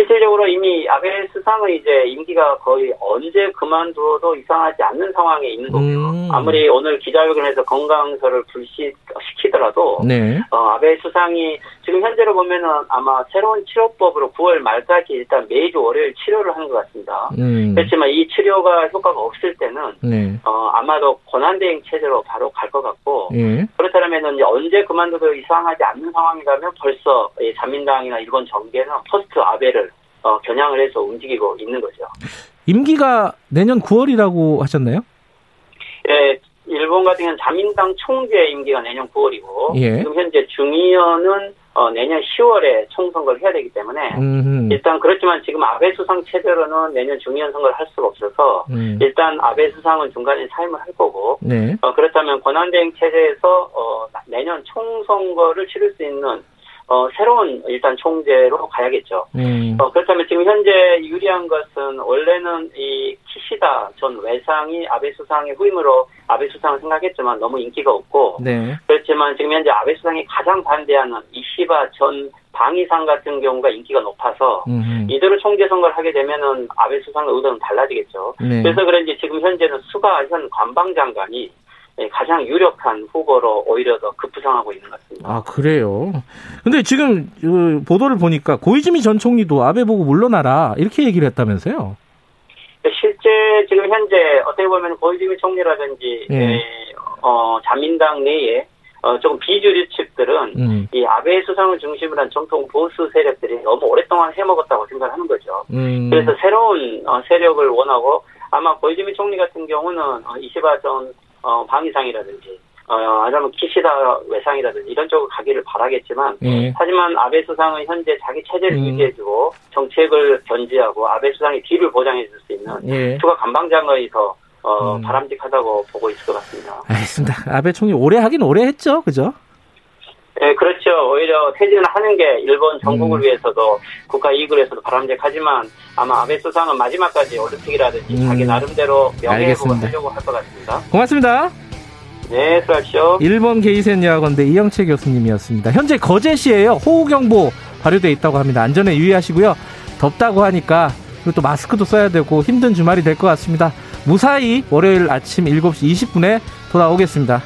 실질적으로 이미 아베 수상의 이제 임기가 거의 언제 그만두어도 이상하지 않는 상황에 있는 거고요. 음. 아무리 오늘 기자회견에서 건강서를 불시시키더라도 네. 어, 아베 수상이 지금 현재로 보면은 아마 새로운 치료법으로 9월 말까지 일단 매주 월요일 치료를 하는 것 같습니다. 음. 그렇지만 이 치료가 효과가 없을 때는 네. 어, 아마도 권한대행 체제로 바로 갈 것 같고 네. 그렇다면은 이제 언제 그만둬도 이상하지 않는 상황이라면 벌써 자민당이나 일본 정계는 post 아베를 어, 겨냥을 해서 움직이고 있는 거죠. 임기가 내년 9월이라고 하셨나요? 예, 일본 같은 경우는 자민당 총재 임기가 내년 9월이고 예. 지금 현재 중의원은 어, 내년 10월에 총선거를 해야 되기 때문에 음흠. 일단 그렇지만 지금 아베 수상 체제로는 내년 중의원 선거를 할 수가 없어서 음. 일단 아베 수상은 중간에 사임을 할 거고 네. 어, 그렇다면 권한대행 체제에서 어, 내년 총선거를 치를 수 있는 어, 새로운 일단 총재로 가야겠죠. 음. 어, 그렇다면 지금 현재 유리한 것은 원래는 이 키시다 전 외상이 아베 수상의 후임으로 아베 수상을 생각했지만 너무 인기가 없고 네. 그렇지만 지금 현재 아베 수상이 가장 반대하는 이시바 전 방위상 같은 경우가 인기가 높아서 음흠. 이대로 총재 선거를 하게 되면은 아베 수상의 의도는 달라지겠죠. 네. 그래서 그런지 지금 현재는 수가 현 관방장관이 네, 가장 유력한 후보로 오히려 더 급부상하고 있는 것 같습니다. 아 그래요. 근데 지금 그 보도를 보니까 고이즈미 전 총리도 아베 보고 물러나라 이렇게 얘기를 했다면서요? 네, 실제 지금 현재 어떻게 보면 고이즈미 총리라든지 네. 어, 자민당 내에 어, 조금 비주류 측들은 음. 이 아베 수상을 중심으로 한 정통 보수 세력들이 너무 오랫동안 해먹었다고 생각하는 거죠. 음. 그래서 새로운 어, 세력을 원하고 아마 고이즈미 총리 같은 경우는 어, 이시바 전 어, 방위상이라든지 어, 아니면 키시다 외상이라든지 이런 쪽으로 가기를 바라겠지만 예. 하지만 아베 수상은 현재 자기 체제를 음. 유지해주고 정책을 견지하고 아베 수상의 뒤를 보장해줄 수 있는 예. 추가 감방장관이더 어, 음. 바람직하다고 보고 있을 것 같습니다. 알겠습니다. 아베 총리 오래 하긴 오래 했죠, 그죠? 네, 그렇죠. 오히려 퇴진을 하는 게 일본 전국을 음. 위해서도 국가 이익을 위해서도 바람직하지만 아마 아베 수상은 마지막까지 올림픽이라든지 음. 자기 나름대로 명예회복을 하려고 할 것 같습니다. 고맙습니다. 네, 수고하십시오. 일본 게이센 여학원대 이영채 교수님이었습니다. 현재 거제시에요. 호우경보 발효돼 있다고 합니다. 안전에 유의하시고요. 덥다고 하니까 그리고 또 마스크도 써야 되고 힘든 주말이 될 것 같습니다. 무사히 월요일 아침 7시 20분에 돌아오겠습니다.